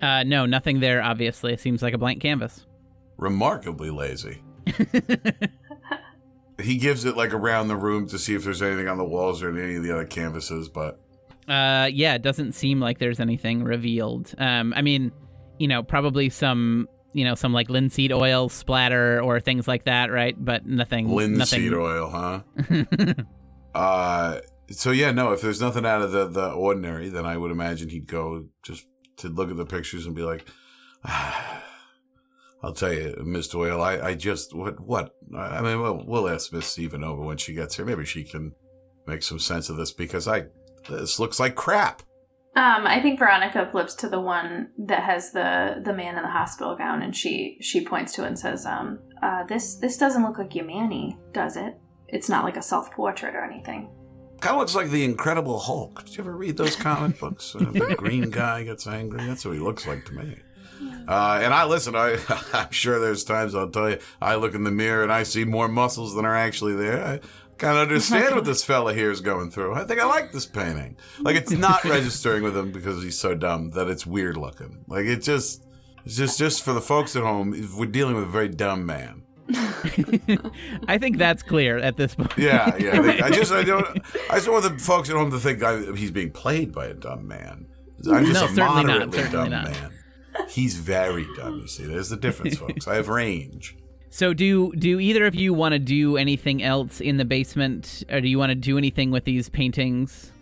Uh, no, nothing there. Obviously, it seems like a blank canvas. Remarkably lazy. (laughs) He gives it like around the room to see if there's anything on the walls or any of the other canvases, but Uh, yeah, it doesn't seem like there's anything revealed. Um, I mean, you know, probably some, you know, some like linseed oil splatter or things like that, right? But nothing. Linseed nothing... oil, huh? (laughs) uh, so yeah, no. If there's nothing out of the the ordinary, then I would imagine he'd go just to look at the pictures and be like, (sighs) ah, "I'll tell you, Miss Doyle, I, I just what what I mean, we'll, we'll ask Miss over when she gets here. Maybe she can make some sense of this because I this looks like crap." Um, I think Veronica flips to the one that has the the man in the hospital gown, and she she points to it and says, um, uh, "This this doesn't look like Manny, does it? It's not like a self portrait or anything." Kind of looks like the Incredible Hulk. Did you ever read those comic books? (laughs) Uh, the green guy gets angry. That's what he looks like to me. Uh, and I listen. I (laughs) I'm sure there's times I'll tell you I look in the mirror and I see more muscles than are actually there. I, Can't understand what this fella here is going through. I think I like this painting. Like it's not (laughs) registering with him because he's so dumb that it's weird looking. Like it just, it's just just for the folks at home. We're dealing with a very dumb man. (laughs) I think that's clear at this point. Yeah, yeah. They, I just, I don't, I just want the folks at home to think I, he's being played by a dumb man. I'm just No, a not, moderately certainly dumb not. man. He's very dumb. You see, there's the difference, (laughs) folks. I have range. So do do either of you want to do anything else in the basement, or do you want to do anything with these paintings?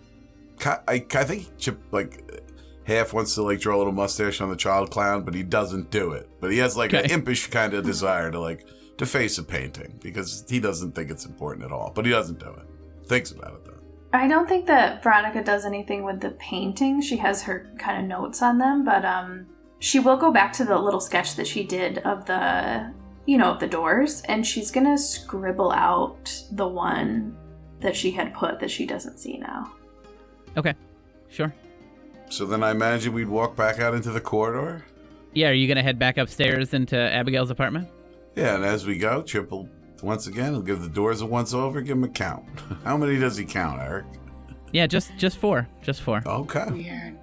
I, I think Chip like half wants to like draw a little mustache on the child clown, but he doesn't do it. But he has like an impish kind of (laughs) desire to like to face a painting because he doesn't think it's important at all. But he doesn't do it. Thinks about it though. I don't think that Veronica does anything with the painting. She has her kind of notes on them, but um, she will go back to the little sketch that she did of the, you know, of the doors, and she's gonna scribble out the one that she had put that she doesn't see now. Okay, sure. So then I imagine we'd walk back out into the corridor. Yeah, are you gonna head back upstairs into Abigail's apartment? Yeah, and as we go, Chip will once again he'll give the doors a once over, give him a count. (laughs) How many does he count, Eric? Yeah, just just four, just four. Okay. Weird.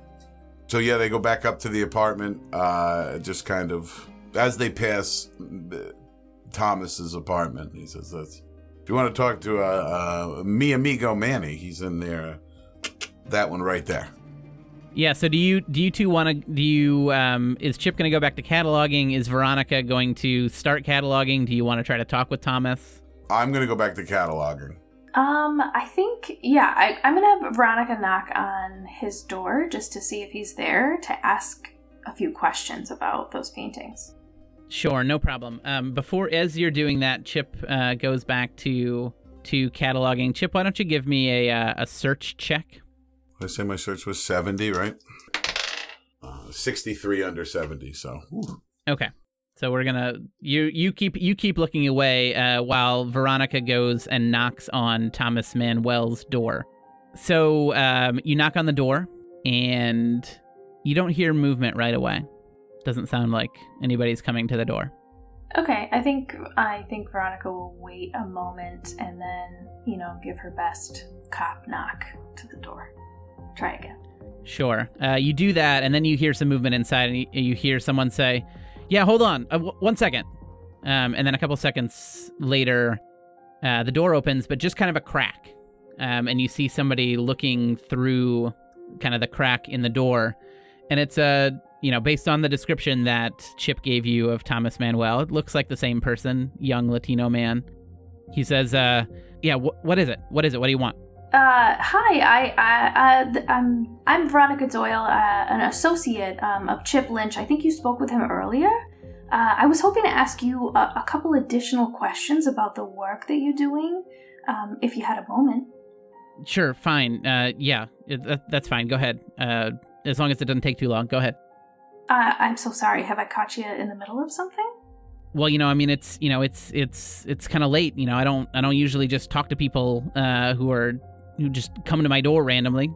So yeah, they go back up to the apartment. Uh, just kind of as they pass uh, Thomas's apartment, he says, "That's if you want to talk to uh, uh, mi amigo Manny, he's in there. That one right there." Yeah. So do you do you two want to do you um is Chip gonna go back to cataloging? Is Veronica going to start cataloging? Do you want to try to talk with Thomas? I'm gonna go back to cataloging. Um, I think yeah, I, I'm gonna have Veronica knock on his door just to see if he's there to ask a few questions about those paintings. Sure, no problem. Um, before as you're doing that, Chip uh, goes back to to cataloging. Chip, why don't you give me a uh, a search check? I say my search was 70, right? Uh, 63 under 70. So whew. Okay. So we're gonna you you keep you keep looking away uh, while Veronica goes and knocks on Thomas Manuel's door. So um, you knock on the door and you don't hear movement right away. Doesn't sound like anybody's coming to the door. Okay, I think I think Veronica will wait a moment and then, you know, give her best cop knock to the door. Try again. Sure. Uh, you do that, and then you hear some movement inside, and you, you hear someone say, "Yeah, hold on, uh, w- one second. Um, and then a couple seconds later, uh, the door opens, but just kind of a crack, um, and you see somebody looking through kind of the crack in the door, and it's a you know based on the description that Chip gave you of Thomas Manuel, it looks like the same person, young Latino man. He says, uh, "Yeah, wh- what is it? What is it? What do you want?" Uh, hi, I, I, uh, th- I'm, I'm Veronica Doyle, uh, an associate um, of Chip Lynch. I think you spoke with him earlier. Uh, I was hoping to ask you a, a couple additional questions about the work that you're doing, um, if you had a moment. Sure, fine. Uh, yeah, that, that's fine. Go ahead. Uh, as long as it doesn't take too long. Go ahead. Uh, I'm so sorry. Have I caught you in the middle of something? Well, you know, I mean, it's you know, it's it's it's kind of late. You know, I don't I don't usually just talk to people uh, who are who just come to my door randomly.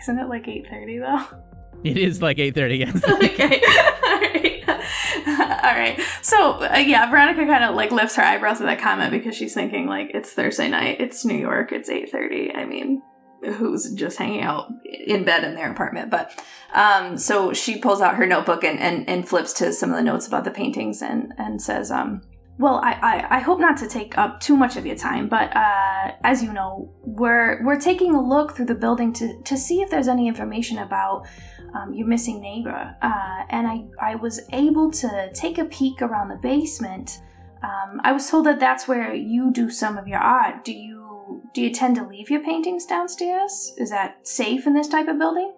Isn't it like 8:30 though? It is like eight thirty. Yes. (laughs) okay. All right. (laughs) All right. So uh, yeah, Veronica kind of like lifts her eyebrows at that comment because she's thinking like it's Thursday night, it's New York, it's eight thirty. I mean, who's just hanging out in bed in their apartment? But um, so she pulls out her notebook and, and and flips to some of the notes about the paintings and and says, um, Well, I, I, I hope not to take up too much of your time, but uh, as you know, we're we're taking a look through the building to, to see if there's any information about um, your missing neighbor. Uh, and I, I was able to take a peek around the basement. Um, I was told that that's where you do some of your art. Do you do you tend to leave your paintings downstairs? Is that safe in this type of building?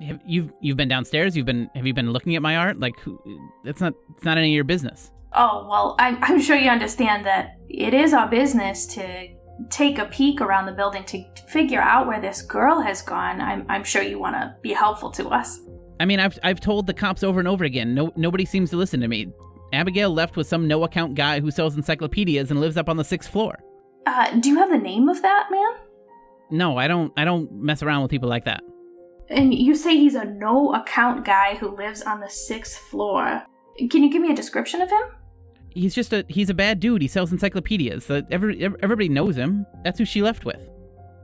Have, you've you've been downstairs. You've been have you been looking at my art? Like, who, it's not it's not any of your business. Oh, well, I'm, I'm sure you understand that it is our business to take a peek around the building to figure out where this girl has gone. I'm, I'm sure you want to be helpful to us. I mean, I've I've told the cops over and over again. No, nobody seems to listen to me. Abigail left with some no account guy who sells encyclopedias and lives up on the sixth floor. Uh, do you have the name of that man? No, I don't. I don't mess around with people like that. And you say he's a no account guy who lives on the sixth floor. Can you give me a description of him? He's just a he's a bad dude. He sells encyclopedias. Every, everybody knows him. That's who she left with.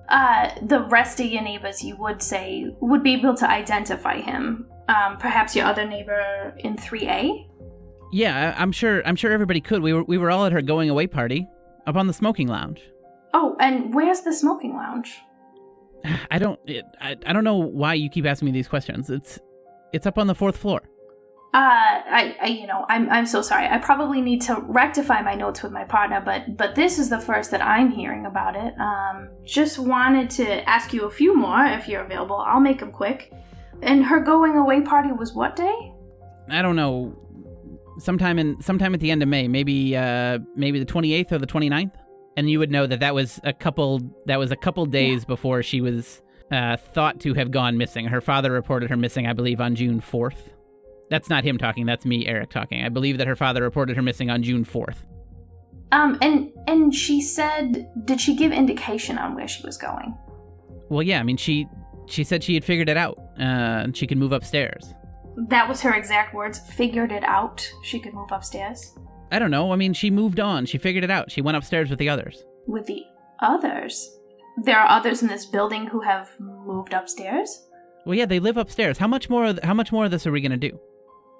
Uh, the rest of your neighbors, you would say, would be able to identify him. Um, perhaps your other neighbor in 3A? Yeah, I, I'm sure. I'm sure everybody could. We were we were all at her going away party up on the smoking lounge. Oh, and where's the smoking lounge? (sighs) I don't. It, I, I don't know why you keep asking me these questions. It's it's up on the fourth floor. Uh, I, I, you know, I'm, I'm so sorry. I probably need to rectify my notes with my partner, but, but this is the first that I'm hearing about it. Um, just wanted to ask you a few more if you're available. I'll make them quick. And her going away party was what day? I don't know. Sometime in sometime at the end of May, maybe uh maybe the 28th or the 29th. And you would know that that was a couple that was a couple days before she was uh, thought to have gone missing. Her father reported her missing, I believe, on June 4th. That's not him talking. That's me, Eric, talking. I believe that her father reported her missing on June 4th. Um, and and she said, did she give indication on where she was going? Well, yeah. I mean, she she said she had figured it out. Uh, and she could move upstairs. That was her exact words. Figured it out. She could move upstairs I don't know. I mean, she moved on. She figured it out. She went upstairs with the others. with the others. There are others in this building who have moved upstairs. Well, yeah, they live upstairs. How much more? Of, how much more of this are we gonna do?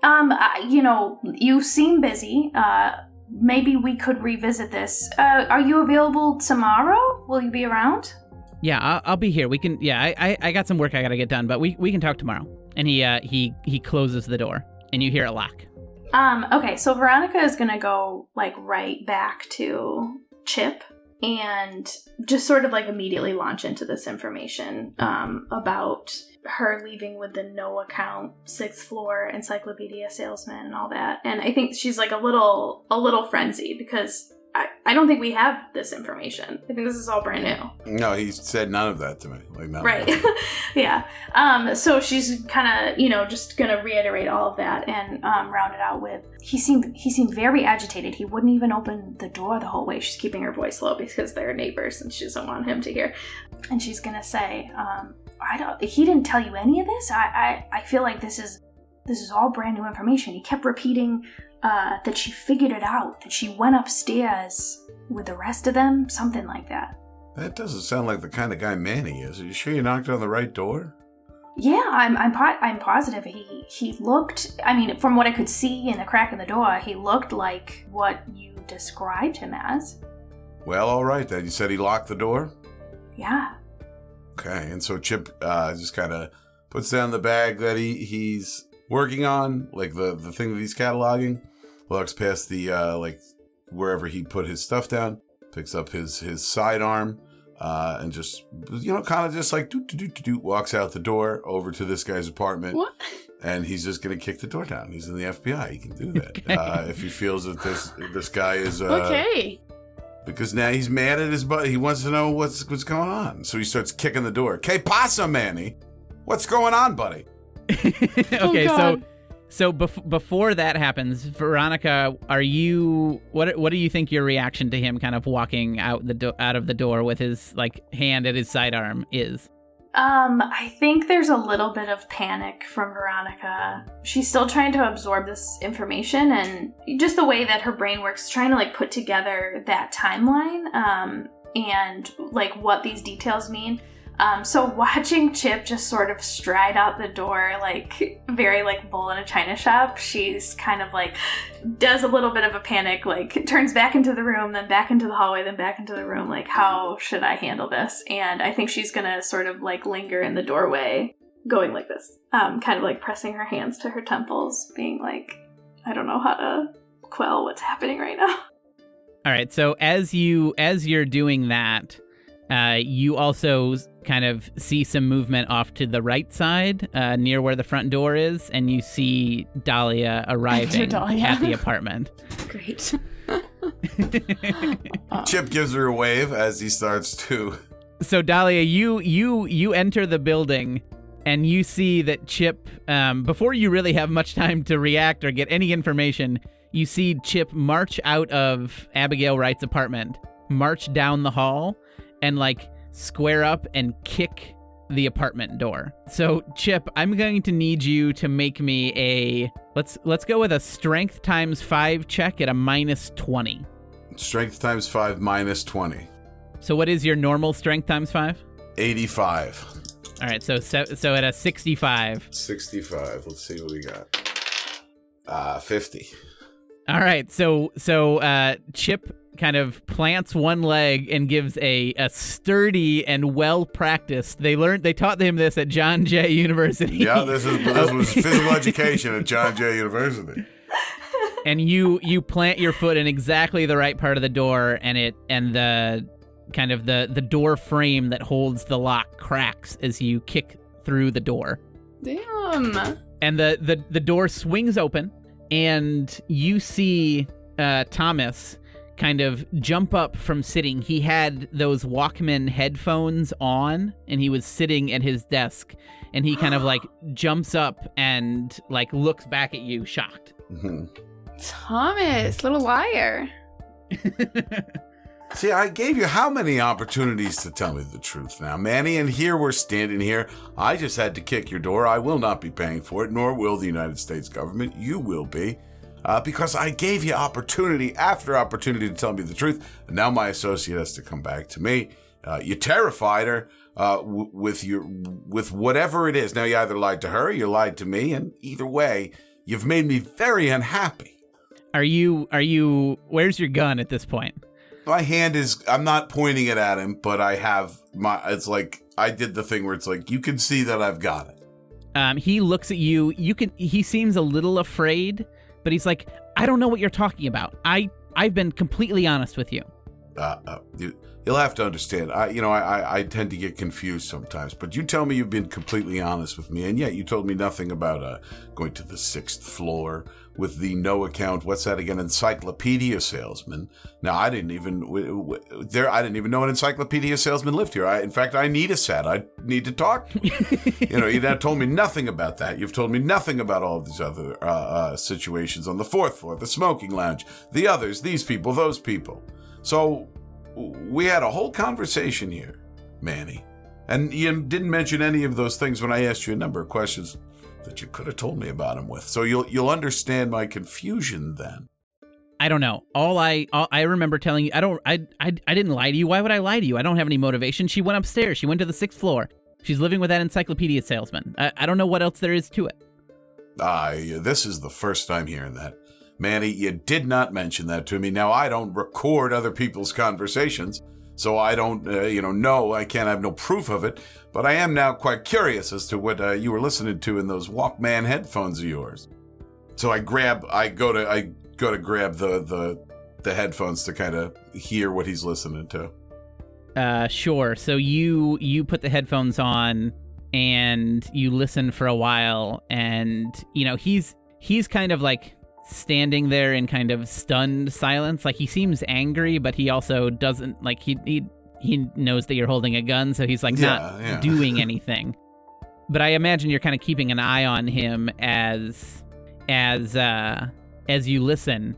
Um, you know, you seem busy. Uh, maybe we could revisit this. Uh, are you available tomorrow? Will you be around? Yeah, I'll, I'll be here. We can. Yeah, I, I I got some work I gotta get done, but we we can talk tomorrow. And he uh he he closes the door, and you hear it lock. Um, okay, so Veronica is gonna go like right back to Chip and just sort of like immediately launch into this information um, about her leaving with the no account sixth floor encyclopedia salesman and all that. And I think she's like a little a little frenzied because I, I don't think we have this information. I think this is all brand new. No, he said none of that to me. Like none. Right. (laughs) Yeah. Um, so she's kind of, you know, just gonna reiterate all of that and um, round it out with he seemed he seemed very agitated. He wouldn't even open the door the whole way. She's keeping her voice low because they're neighbors and she doesn't want him to hear. And she's gonna say, um, I don't. He didn't tell you any of this. I I, I feel like this is this is all brand new information. He kept repeating uh, that she figured it out. That she went upstairs with the rest of them. Something like that. That doesn't sound like the kind of guy Manny is. Are you sure you knocked on the right door? Yeah, I'm I'm po- I'm positive he he looked. I mean, from what I could see in the crack in the door, he looked like what you described him as. Well, all right then. You said he locked the door? Yeah. Okay, and so Chip uh, just kind of puts down the bag that he he's working on, like the the thing that he's cataloging. Walks past the uh, like wherever he put his stuff down, picks up his his sidearm, uh, and just you know kind of just like doot doot doot doot walks out the door over to this guy's apartment. What? And he's just gonna kick the door down. He's in the FBI. He can do that (laughs) uh, if he feels that this this guy is uh, okay. Because now he's mad at his buddy. He wants to know what's what's going on. So he starts kicking the door. Que pasa, Manny? What's going on, buddy? (laughs) okay, oh, so so bef- before that happens, Veronica, are you what what do you think your reaction to him kind of walking out the do- out of the door with his like hand at his sidearm is? Um, I think there's a little bit of panic from Veronica. She's still trying to absorb this information and just the way that her brain works, trying to like put together that timeline, um, and like what these details mean. Um, so (laughs) watching Chip just sort of stride out the door, like very like bull in a china shop, she's kind of like (gasps) does a little bit of a panic, like turns back into the room, then back into the hallway, then back into the room. Like, how should I handle this? And I think she's gonna sort of like linger in the doorway, going like this, um, kind of like pressing her hands to her temples, being like, I don't know how to quell what's happening right now. (laughs) All right. So as you as you're doing that, uh, you also kind of see some movement off to the right side, uh, near where the front door is, and you see Dahlia arriving Dahlia. at the apartment. (laughs) Great. (laughs) Chip gives her a wave as he starts to. so Dahlia, you you you enter the building, and you see that Chip. Um, before you really have much time to react or get any information, you see Chip march out of Abigail Wright's apartment, march down the hall, and like square up and kick the apartment door. So Chip, I'm going to need you to make me a let's let's go with a strength times five check at a minus twenty. Strength times 5 minus 20. So what is your normal strength times five? 85. All right, so so, so at a 65. 65. Let's see what we got. Uh, 50. All right, so so uh, Chip kind of plants one leg and gives a, a sturdy and well practiced. They learned they taught him this at John Jay (laughs) University. Yeah, this is this was (laughs) physical education at John Jay University. and you you plant your foot in exactly the right part of the door, and it and the kind of the the door frame that holds the lock cracks as you kick through the door. Damn. and the the the door swings open and you see uh Thomas kind of jump up from sitting he had those Walkman headphones on and he was sitting at his desk and he kind of like (gasps) jumps up and like looks back at you shocked Mhm. Thomas, little liar. (laughs) See, I gave you how many opportunities to tell me the truth now, Manny? And here we're standing here. I just had to kick your door. I will not be paying for it, nor will the United States government. You will be. Uh, because I gave you opportunity after opportunity to tell me the truth. And now my associate has to come back to me. Uh, you terrified her uh, w- with your with whatever it is. Now you either lied to her, or you lied to me, and either way, you've made me very unhappy. are you are you where's your gun at this point My hand is I'm not pointing it at him, but I have my it's like I did the thing where it's like you can see that I've got it. um he looks at you you can he seems a little afraid but he's like I don't know what you're talking about. I I've been completely honest with you. Uh, uh, you, you'll have to understand. I, you know, I, I, I tend to get confused sometimes. But you tell me you've been completely honest with me, and yet you told me nothing about uh, going to the sixth floor with the no account. What's that again? Encyclopedia salesman. Now I didn't even w- w- there. I didn't even know an encyclopedia salesman lived here. I, in fact, I need a set. I need to talk. To (laughs) you know, you have told me nothing about that. You've told me nothing about all of these other uh, uh, situations on the fourth floor, the smoking lounge, the others, these people, those people. So we had a whole conversation here, Manny. And you didn't mention any of those things when I asked you a number of questions that you could have told me about him with. So you'll you'll understand my confusion then. I don't know. All I all, I remember telling you, I don't, I, I, I didn't lie to you. Why would I lie to you? I don't have any motivation. She went upstairs. She went to the sixth floor. She's living with that encyclopedia salesman. I, I don't know what else there is to it. I this is the first time hearing that. Manny, you did not mention that to me. Now I don't record other people's conversations, so I don't, uh, you know, know I can't have no proof of it. But I am now quite curious as to what uh, you were listening to in those Walkman headphones of yours. So I grab, I go to, I go to grab the the the headphones to kind of hear what he's listening to. Uh, sure. So you you put the headphones on and you listen for a while, and you know he's he's kind of like standing there in kind of stunned silence. Like he seems angry, but he also doesn't like he he he knows that you're holding a gun, so he's like not Yeah, yeah. doing (laughs) anything. But I imagine you're kind of keeping an eye on him as as uh as you listen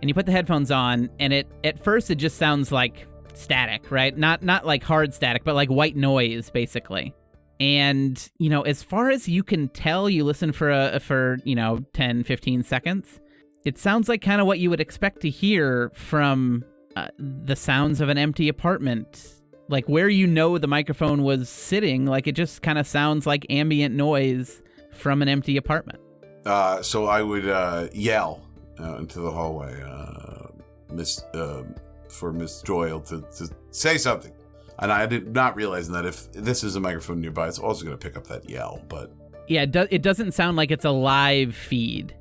and you put the headphones on and it at first it just sounds like static right not not like hard static but like white noise basically and you know as far as you can tell you listen for a for you know 10 15 seconds it sounds like kind of what you would expect to hear from uh, the sounds of an empty apartment like where you know the microphone was sitting. Like it just kind of sounds like ambient noise from an empty apartment. Uh, so I would uh, yell uh, into the hallway, uh, Miss uh, for Miss Doyle to, to say something. And I did not realize that if this is a microphone nearby, it's also going to pick up that yell. But Yeah, it, do- it doesn't sound like it's a live feed.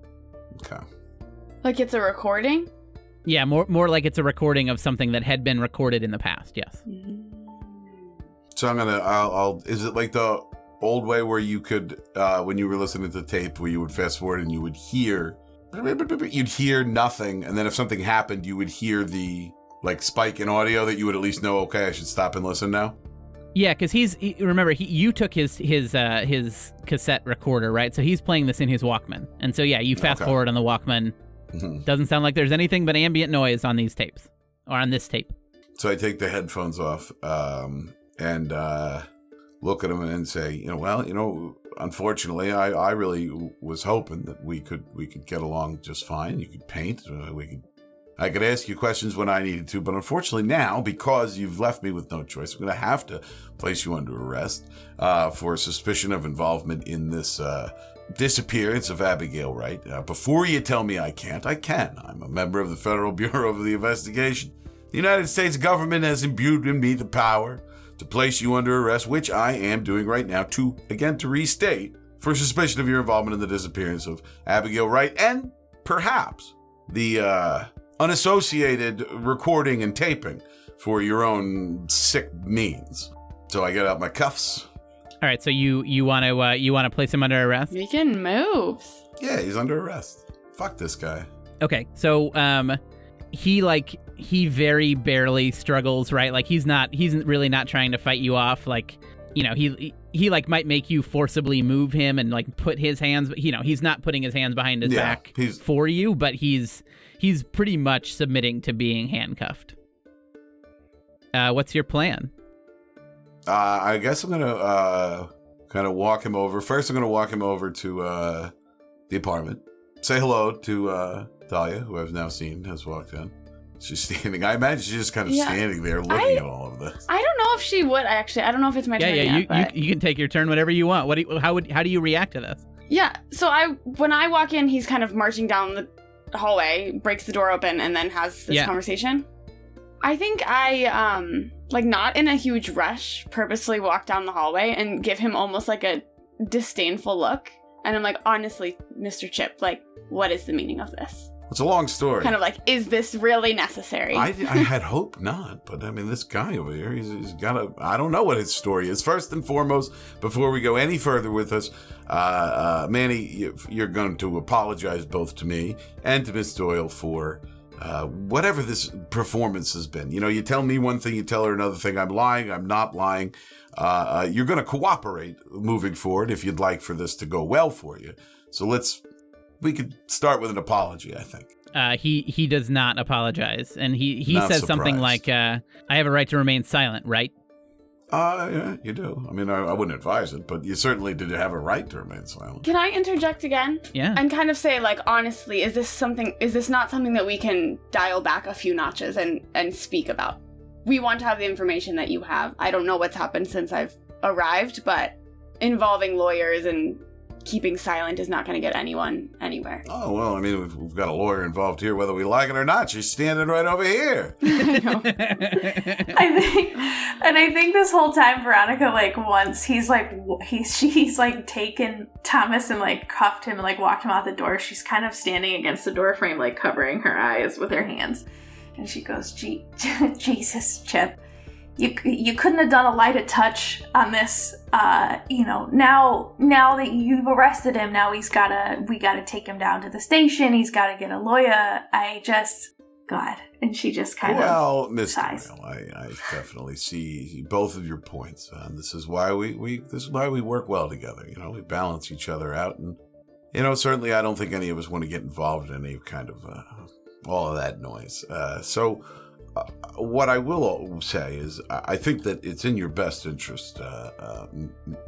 okay, Like it's a recording? Yeah, more more like it's a recording of something that had been recorded in the past. Yes. so I'm gonna. I'll, I'll. Is it like the old way where you could, uh, when you were listening to the tape, where you would fast forward and you would hear, you'd hear nothing, and then if something happened, you would hear the like spike in audio that you would at least know. Okay, I should stop and listen now. Yeah, because he's he, remember he you took his his uh, his cassette recorder right, so he's playing this in his Walkman, and so yeah, you fast Okay. forward on the Walkman. Mhm. Doesn't sound like there's anything but ambient noise on these tapes or on this tape. So I take the headphones off um, and uh, look at them and say, you know, well, you know, unfortunately, I, I really was hoping that we could we could get along just fine. You could paint, uh, we could. I could ask you questions when I needed to, but unfortunately now, because you've left me with no choice, I'm going to have to place you under arrest uh, for suspicion of involvement in this uh, disappearance of Abigail Wright. Uh, before you tell me I can't, I can. I'm a member of the Federal (laughs) Bureau of the Investigation. The United States government has imbued in me the power to place you under arrest, which I am doing right now to, again, to restate, for suspicion of your involvement in the disappearance of Abigail Wright and perhaps the uh, unassociated recording and taping for your own sick means. So I get out my cuffs. All right, so you you want to uh, you want to place him under arrest? Making moves. Yeah, he's under arrest. Fuck this guy. Okay, so um, he like he very barely struggles, right? Like he's not he's really not trying to fight you off. Like you know he he like might make you forcibly move him and like put his hands. You know he's not putting his hands behind his Yeah, back he's- for you, but he's he's pretty much submitting to being handcuffed. Uh, what's your plan? Uh, I guess I'm gonna uh, kind of walk him over. First, I'm gonna walk him over to uh, the apartment. Say hello to uh, Dahlia, who I've now seen has walked in. She's (laughs) standing. I imagine she's just kind of Yeah. standing there looking I- at all of this. I don't know if she would actually. I don't know if it's my yeah, turn yeah, yet, you, but- you you can take your turn whatever you want. What do you, how would how do you react to this? Yeah. So I when I walk in, he's kind of marching down the hallway, breaks the door open, and then has this Yeah. conversation. I think I um like not in a huge rush, purposely walk down the hallway and give him almost like a disdainful look. And I'm like, honestly, Mr. Chip, like, what is the meaning of this? It's a long story. Kind of like, is this really necessary? I, I (laughs) had hoped not, but I mean, this guy over here, he's, he's got a. I don't know what his story is. First and foremost, before we go any further with us, uh, uh, Manny, you, you're going to apologize both to me and to Miss Doyle for uh, whatever this performance has been. You know, you tell me one thing, you tell her another thing. I'm lying, I'm not lying. Uh, uh, you're going to cooperate moving forward if you'd like for this to go well for you. So let's. We could start with an apology, I think. Uh, he he does not apologize, and he he Not says something like, uh, "I have a right to remain silent, right?" Uh, yeah, you do. I mean, I, I wouldn't advise it, but you certainly did have a right to remain silent. Can I interject again? Yeah. and kind of say like honestly is this something is this not something that we can dial back a few notches and and speak about we want to have the information that you have i don't know what's happened since i've arrived but involving lawyers and keeping silent is not going to get anyone anywhere Oh, well, I mean, we've, we've got a lawyer involved here, whether we like it or not. She's standing right over here. (laughs) (laughs) I think, and I think this whole time, Veronica, like, once he's like, w- he's she's like taken Thomas and like cuffed him and like walked him out the door. She's kind of standing against the door frame, like covering her eyes with her hands, and she goes, (laughs) Jesus, Chip, you you couldn't have done a lighter touch on this. Uh, you know, now now that you've arrested him, now he's gotta we gotta take him down to the station. He's gotta get a lawyer. I just." God. And she just kind of well, Miss I, I definitely see both of your points, and this is why we, we this is why we work well together. You know, we balance each other out, and you know, certainly, I don't think any of us want to get involved in any kind of uh, all of that noise. Uh, so, what I will say is, I think that it's in your best interest, uh, uh,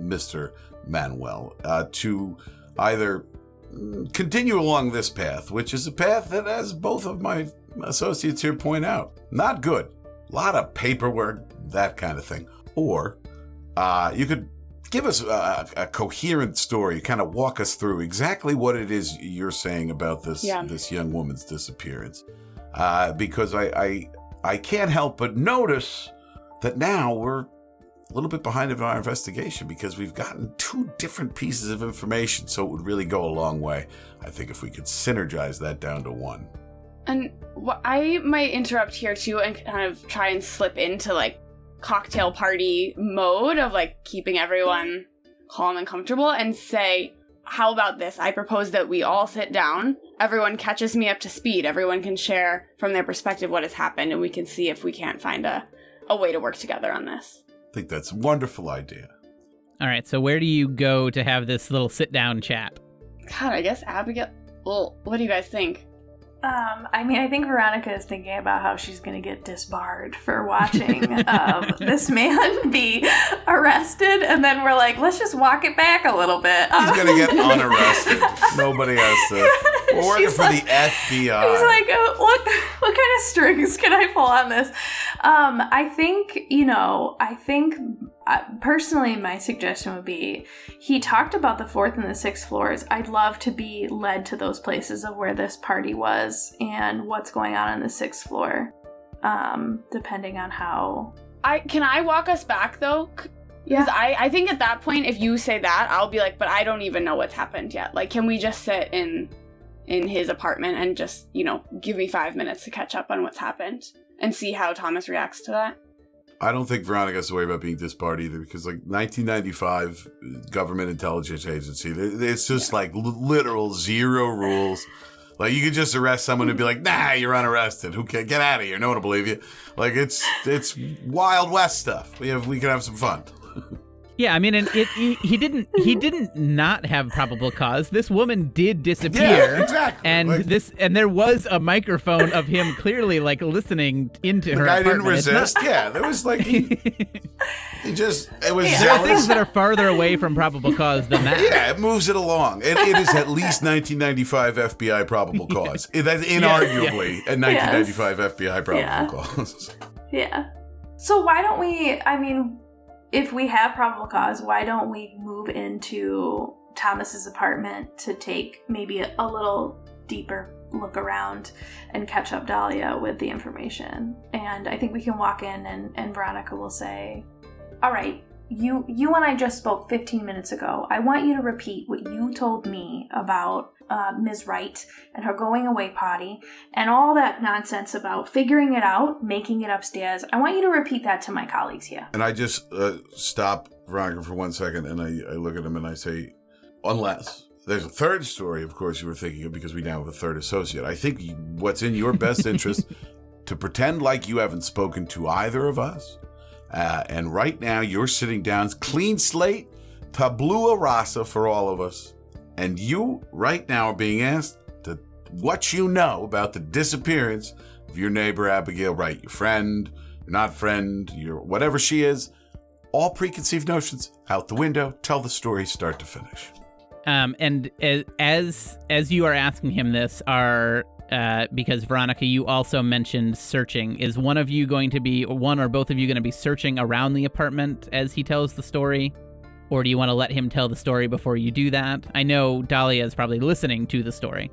Mr. Manuel, uh, to either mm, continue along this path, which is a path that, as both of my associates here point out, not good. a lot of paperwork, that kind of thing. Or uh, you could give us a, a coherent story, kind of walk us through exactly what it is you're saying about this Yeah. this young woman's disappearance. Uh, because I, I I can't help but notice that now we're a little bit behind in our investigation because we've gotten two different pieces of information, so it would really go a long way. I think if we could synergize that down to one. And wh- I might interrupt here too and kind of try and slip into like cocktail party mode of like keeping everyone calm and comfortable and say, how about this? I propose that we all sit down, everyone catches me up to speed, everyone can share from their perspective what has happened, and we can see if we can't find a, a way to work together on this. I think that's a wonderful idea. All right, so where do you go to have this little sit down chat? God, I guess Abigail. Well, what do you guys think? Um, I mean, I think Veronica is thinking about how she's going to get disbarred for watching um, (laughs) this man (laughs) be arrested, and then we're like, let's just walk it back a little bit. He's Um, gonna get unarrested. Nobody has to. (laughs) We're working She's for like- the FBI. He's like, oh, what, what kind of strings can I pull on this? Um, I think, you know, I think uh, personally, my suggestion would be he talked about the fourth and the sixth floors. I'd love to be led to those places of where this party was and what's going on on the sixth floor, um, depending on how. I can I walk us back though? Because I, I think at that point, if you say that, I'll be like, but I don't even know what's happened yet. Like, can we just sit in in his apartment and just, you know, give me five minutes to catch up on what's happened and see how Thomas reacts to that? I don't think Veronica has to worry about being disbarred either because, like, 1995 government intelligence agency, it's just like literal zero rules. Like, you could just arrest someone and be like, nah, you're unarrested. Who can get out of here? No one will believe you. Like, it's it's Wild West stuff. We have we can have some fun. (laughs) Yeah, I mean, and it, he, he didn't he didn't not have probable cause. This woman did disappear. Yeah, exactly. And Like- this and there was a microphone of him clearly like listening into The her. guy didn't apartment. It's not- resist. Yeah, there was like he, (laughs) he just it was there are things that are farther away from probable cause than that. Yeah, it moves it along. It, it is at least 1995 FBI probable (laughs) cause. It- That's inarguably a 1995 FBI probable Yeah. cause. Yeah. So why don't we? I mean, if we have probable cause, why don't we move into Thomas's apartment to take maybe a, little deeper look around and catch up Dahlia with the information? And I think we can walk in, and, and Veronica will say, "All right." You, you and I just spoke 15 minutes ago. I want you to repeat what you told me about uh, Ms. Wright and her going away potty and all that nonsense about figuring it out, making it upstairs. I want you to repeat that to my colleagues here. And I just uh, stop Veronica for one second and I, I look at him and I say, unless there's a third story, of course, you were thinking of because we now have a third associate. I think what's in your best (laughs) interest to pretend like you haven't spoken to either of us. Uh, and right now you're sitting down, clean slate, tabula rasa for all of us. And you right now are being asked to what you know about the disappearance of your neighbor Abigail Wright, your friend, your not friend, your whatever she is. All preconceived notions out the window. Tell the story start to finish. Um, and as as as you are asking him this, are uh, because Veronica, you also mentioned searching. Is one of you going to be, one or both of you going to be searching around the apartment as he tells the story, or do you want to let him tell the story before you do that? I know Dahlia is probably listening to the story.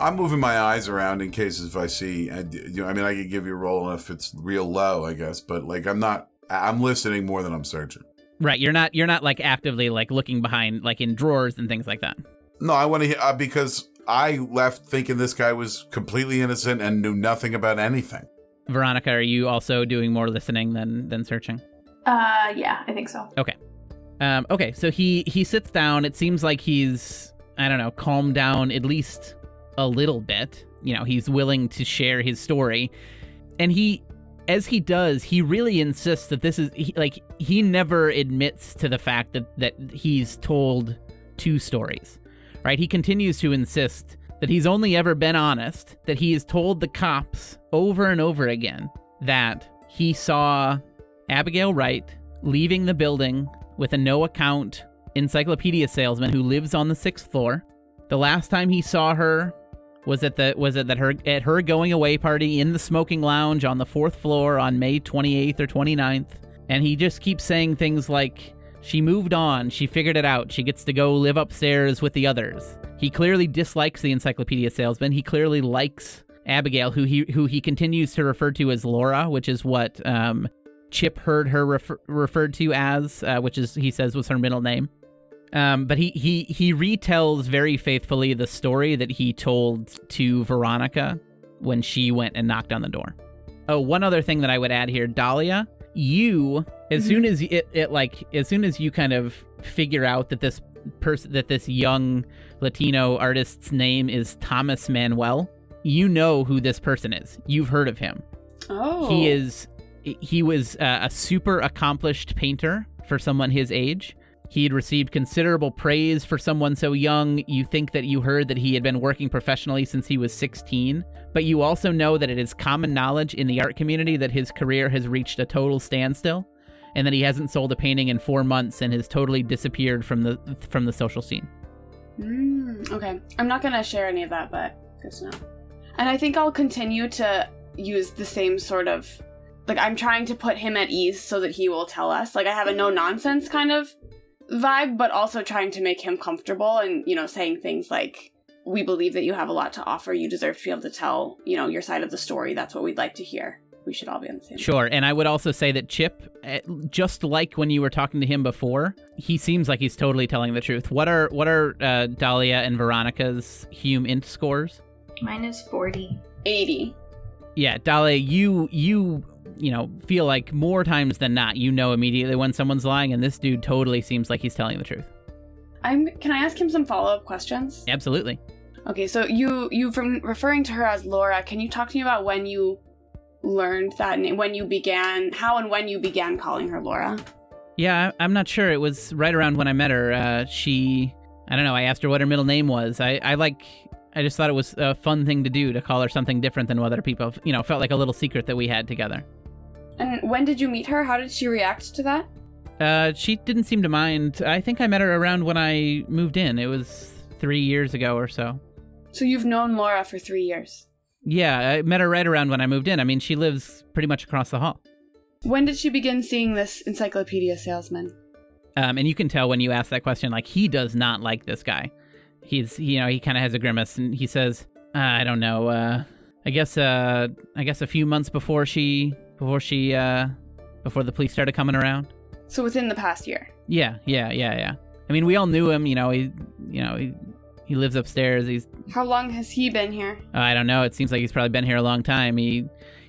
I'm moving my eyes around in cases if I see. And you know, I mean, I could give you a roll if it's real low, I guess. But like, I'm not. I'm listening more than I'm searching. Right, you're not you're not like actively like looking behind like in drawers and things like that. No, I want to hear uh, because I left thinking this guy was completely innocent and knew nothing about anything. Veronica, are you also doing more listening than than searching? Uh, yeah, I think so. Okay. Um, okay, so he he sits down. It seems like he's I don't know, calmed down at least a little bit. You know, he's willing to share his story, and he, as he does, he really insists that this is he, like he never admits to the fact that that he's told two stories, right? He continues to insist that he's only ever been honest, that he has told the cops over and over again that he saw Abigail Wright leaving the building with a no account encyclopedia salesman who lives on the sixth floor. The last time he saw her was at the was it that her at her going away party in the smoking lounge on the fourth floor on May 28th or 29th, and he just keeps saying things like she moved on, she figured it out, she gets to go live upstairs with the others. He clearly dislikes the encyclopedia salesman. He clearly likes Abigail, who he who he continues to refer to as Laura, which is what um, Chip heard her refer- referred to as, uh, which is he says was her middle name. Um, but he he he retells very faithfully the story that he told to Veronica when she went and knocked on the door. Oh, one other thing that I would add here, Dahlia, you as soon as it, it like as soon as you kind of figure out that this person that this young Latino artist's name is Thomas Manuel, you know who this person is. You've heard of him. Oh. He is he was uh, a super accomplished painter for someone his age. He had received considerable praise for someone so young. You think that you heard that he had been working professionally since he was 16, but you also know that it is common knowledge in the art community that his career has reached a total standstill and that he hasn't sold a painting in 4 months and has totally disappeared from the from the social scene. Mm, okay. I'm not gonna share any of that, but to. And I think I'll continue to use the same sort of like I'm trying to put him at ease so that he will tell us. Like I have a no nonsense kind of vibe, but also trying to make him comfortable and, you know, saying things like we believe that you have a lot to offer. You deserve to be able to tell, you know, your side of the story. That's what we'd like to hear. We should all be on the same. Sure, and I would also say that Chip, eh, just like when you were talking to him before, he seems like he's totally telling the truth. What are what are uh, Dahlia and Veronica's HUMINT scores? Mine is 40. 80. Yeah, Dahlia, you you you know feel like more times than not, you know immediately when someone's lying, and this dude totally seems like he's telling the truth. I'm can I ask him some follow-up questions? Absolutely. Okay, so you you from referring to her as Laura, can you talk to me about when you learned that name, when you began, how and when you began calling her Laura? Yeah, I'm not sure. It was right around when I met her. Uh, she, I don't know. I asked her what her middle name was. I, I like. I just thought it was a fun thing to do to call her something different than what other people, you know, felt like a little secret that we had together. And when did you meet her? How did she react to that? Uh, she didn't seem to mind. I think I met her around when I moved in. It was three years ago or so. So you've known Laura for three years. Yeah, I met her right around when I moved in. I mean, she lives pretty much across the hall. When did she begin seeing this encyclopedia salesman? Um, and you can tell when you ask that question, like he does not like this guy. He's, you know, he kind of has a grimace, and he says, uh, "I don't know. Uh, I guess, uh, I guess a few months before she, before she, uh, before the police started coming around. So within the past year. Yeah, yeah, yeah, yeah. I mean, we all knew him. You know, he, you know, he, he lives upstairs. He's, How long has he been here? I don't know. It seems like he's probably been here a long time. He,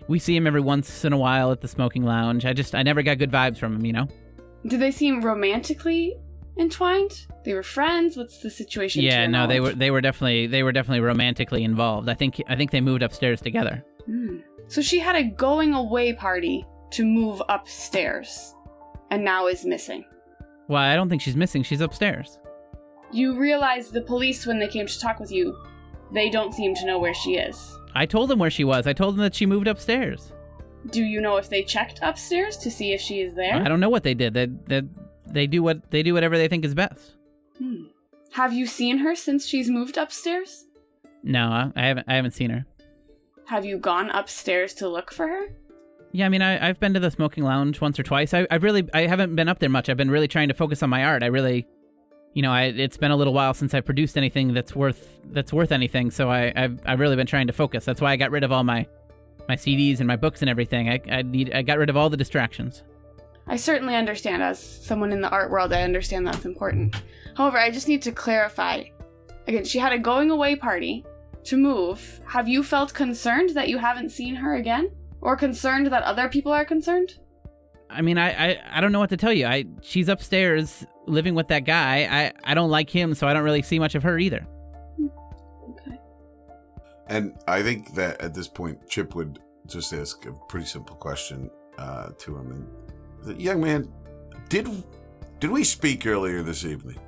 we see him every once in a while at the smoking lounge. I just, I never got good vibes from him. You know." Do they seem romantically entwined? They were friends. What's the situation? yeah no they were they were definitely they were definitely romantically involved i think i think they moved upstairs together Hmm. So she had a going away party to move upstairs, and now is missing. well i don't think she's missing she's upstairs You realize the police, when they came to talk with you, they don't seem to know where she is. i told them where she was i told them that she moved upstairs Do you know if they checked upstairs to see if she is there? i don't know what they did they, they, they do what they do whatever they think is best Hmm. Have you seen her since she's moved upstairs? no I, I haven't i haven't seen her Have you gone upstairs to look for her? yeah i mean I, i've been to the smoking lounge once or twice I, i've really i haven't been up there much i've been really trying to focus on my art i really you know I, it's been a little while since i've produced anything that's worth that's worth anything so I, I've, I've really been trying to focus that's why i got rid of all my my cds and my books and everything i, I need i got rid of all the distractions I certainly understand. As someone in the art world, I understand that's important. However, I just need to clarify. Again, she had a going away party to move. Have you felt concerned that you haven't seen her again? Or concerned that other people are concerned? I mean, I, I, I don't know what to tell you. I she's upstairs living with that guy. I, I don't like him, so I don't really see much of her either. Okay. And I think that at this point, Chip would just ask a pretty simple question uh, to him. And the young man, did did we speak earlier this evening?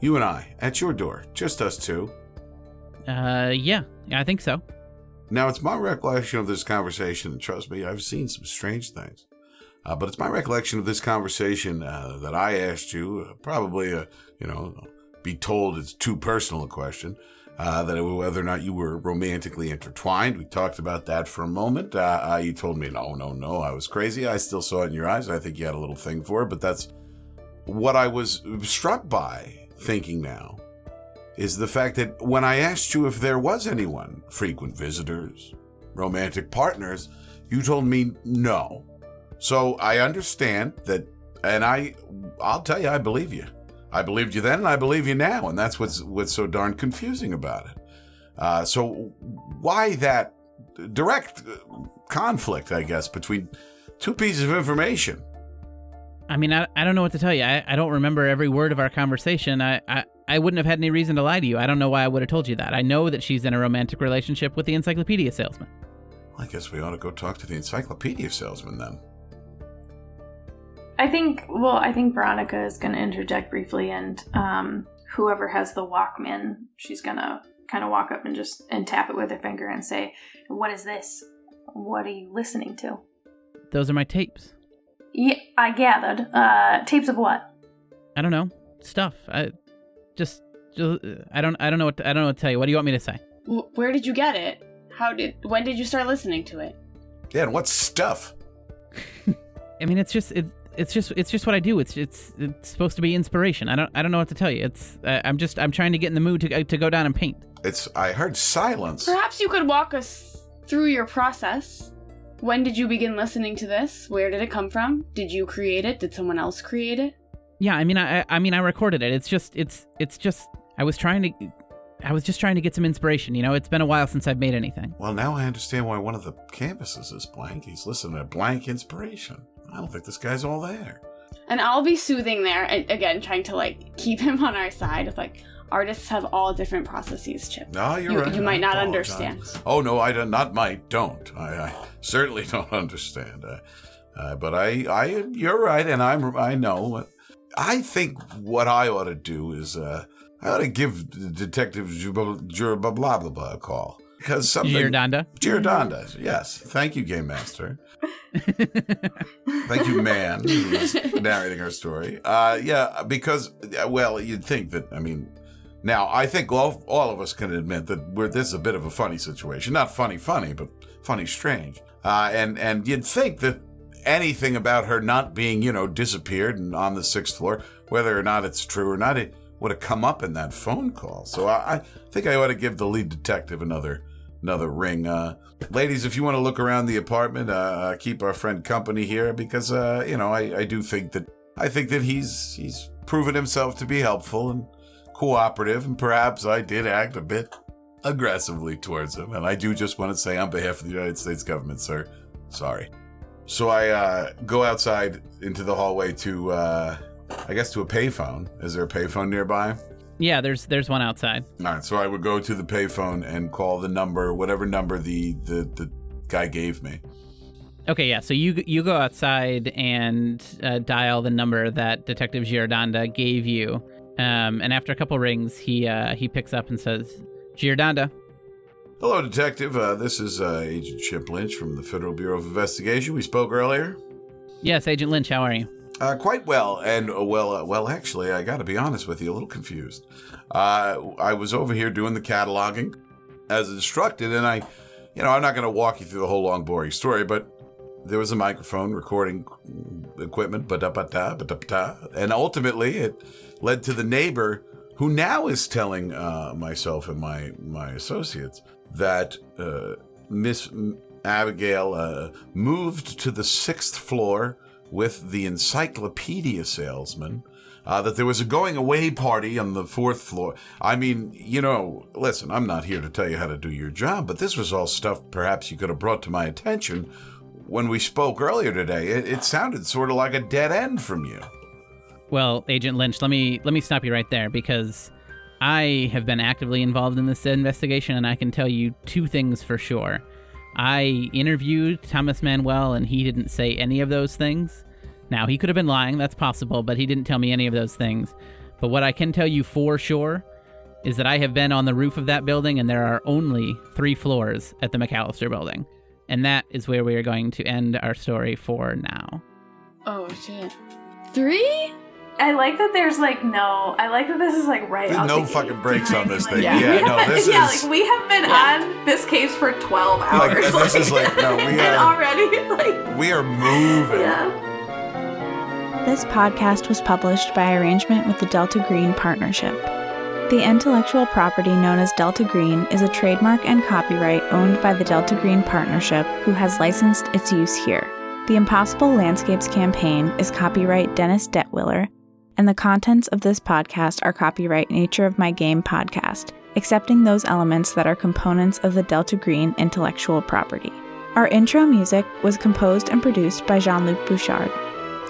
You and I at your door, just us two. Uh, yeah, I think so. Now, it's my recollection of this conversation, and trust me, I've seen some strange things. Uh, but it's my recollection of this conversation uh, that I asked you, uh, probably, uh, you know, be told it's too personal a question, uh, that whether or not you were romantically intertwined. We talked about that for a moment. Uh, you told me, no, no, no, I was crazy. I still saw it in your eyes. I think you had a little thing for it, but that's what I was struck by thinking now is the fact that when I asked you if there was anyone, frequent visitors, romantic partners, you told me no. So I understand that, and I, I'll tell you, I believe you. I believed you then, and I believe you now, and that's what's what's so darn confusing about it. Uh, so why that direct conflict, I guess, between two pieces of information? I mean, I, I don't know what to tell you. I, I don't remember every word of our conversation. I, I, I wouldn't have had any reason to lie to you. I don't know why I would have told you that. I know that she's in a romantic relationship with the encyclopedia salesman. I guess we ought to go talk to the encyclopedia salesman then. I think, well, I think Veronica is going to interject briefly, and um, whoever has the Walkman, she's going to kind of walk up and just and tap it with her finger and say, "What is this? What are you listening to?" Those are my tapes. Yeah, I gathered. Uh, tapes of what? I don't know stuff. I just, just I don't I don't know what to, I don't know what to tell you. What do you want me to say? Where did you get it? How did? When did you start listening to it? Yeah, and what stuff? (laughs) I mean, it's just it, it's just it's just what I do. It's it's it's supposed to be inspiration. I don't I don't know what to tell you. It's uh, I'm just I'm trying to get in the mood to to go down and paint. It's I heard silence. Perhaps you could walk us through your process. When did you begin listening to this? Where did it come from? Did you create it? Did someone else create it? Yeah, I mean I I I mean I recorded it. It's just it's it's just I was trying to I was just trying to get some inspiration. You know, it's been a while since I've made anything. Well, now I understand why one of the canvases is blank. He's listening to blank inspiration. I don't think this guy's all there. And I'll be soothing there, and again, trying to like keep him on our side. Of like, artists have all different processes, Chip. No, you're You- right. you might I not apologize. understand. Oh no, I don't, not might. Don't. I, I certainly (laughs) don't understand. Uh, uh, but I, I, you're right, and I'm. I know. I think what I ought to do is, uh, I ought to give Detective Jub- Jur- blah blah blah blah a call because something. Giordanda. Giordanda. Yes. Thank you, Game Master. Thank you, man, who's (laughs) narrating our story. Uh, yeah, because well, you'd think that. I mean, now I think all all of us can admit that we're this is a bit of a funny situation. Not funny, funny, but funny, strange. Uh, and and you'd think that anything about her not being, you know, disappeared and on the sixth floor, whether or not it's true or not, it would have come up in that phone call. So I, I think I ought to give the lead detective another another ring. Uh, ladies, if you want to look around the apartment, uh, uh, keep our friend company here because uh, you know I, I do think that I think that he's he's proven himself to be helpful and cooperative, and perhaps I did act a bit aggressively towards him. And I do just want to say, on behalf of the United States government, sir, sorry. So I uh, go outside into the hallway to, uh, I guess, to a payphone. Is there a payphone nearby? Yeah, there's there's one outside. All right, so I would go to the payphone and call the number, whatever number the the, the guy gave me. Okay, yeah. So you you go outside and uh, dial the number that Detective Giordanda gave you, um, and after a couple rings, he uh, he picks up and says, "Giordanda." Hello, detective. Uh, this is uh, Agent Chip Lynch from the Federal Bureau of Investigation. We spoke earlier. Yes, Agent Lynch. How are you? Uh, quite well, and uh, well, uh, well, actually, I got to be honest with you, a little confused. Uh, I was over here doing the cataloging as instructed, and I, you know, I'm not going to walk you through the whole long, boring story, but there was a microphone recording equipment, ba-da-ba-da, ba-da-ba-da, and ultimately it led to the neighbor who now is telling uh, myself and my my associates that uh, Miss Abigail uh, moved to the sixth floor with the encyclopedia salesman. Uh, that there was a going away party on the fourth floor. I mean, you know, listen, I'm not here to tell you how to do your job, but this was all stuff perhaps you could have brought to my attention when we spoke earlier today. It, it sounded sort of like a dead end from you. Well, Agent Lynch, let me let me stop you right there because I have been actively involved in this investigation, and I can tell you two things for sure. I interviewed Thomas Manuel, and he didn't say any of those things. Now, he could have been lying, that's possible, but he didn't tell me any of those things. But what I can tell you for sure is that I have been on the roof of that building, and there are only three floors at the Macallistar building. And that is where we are going to end our story for now. Oh shit. Three? I like that there's like no. I like that this is like right. There's out no the fucking gate. brakes on this thing. (laughs) Yeah. Yeah, We no, have- (laughs) this yeah, is like we have been on this case for twelve like hours. this is like no, we (laughs) are already like we are moving. yeah. This podcast was published by arrangement with the Delta Green Partnership. The intellectual property known as Delta Green is a trademark and copyright owned by the Delta Green Partnership, who has licensed its use here. The Impossible Landscapes campaign is copyright Dennis Detwiller, and the contents of this podcast are copyright Nature of My Game podcast, excepting those elements that are components of the Delta Green intellectual property. Our intro music was composed and produced by Jean Luc Bouchard.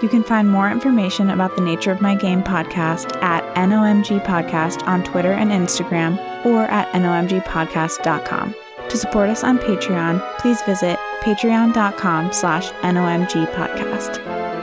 You can find more information about the Nature of My Game podcast at NOMG Podcast on Twitter and Instagram or at nomgpodcast.com. To support us on Patreon, please visit patreon.com slash nomgpodcast.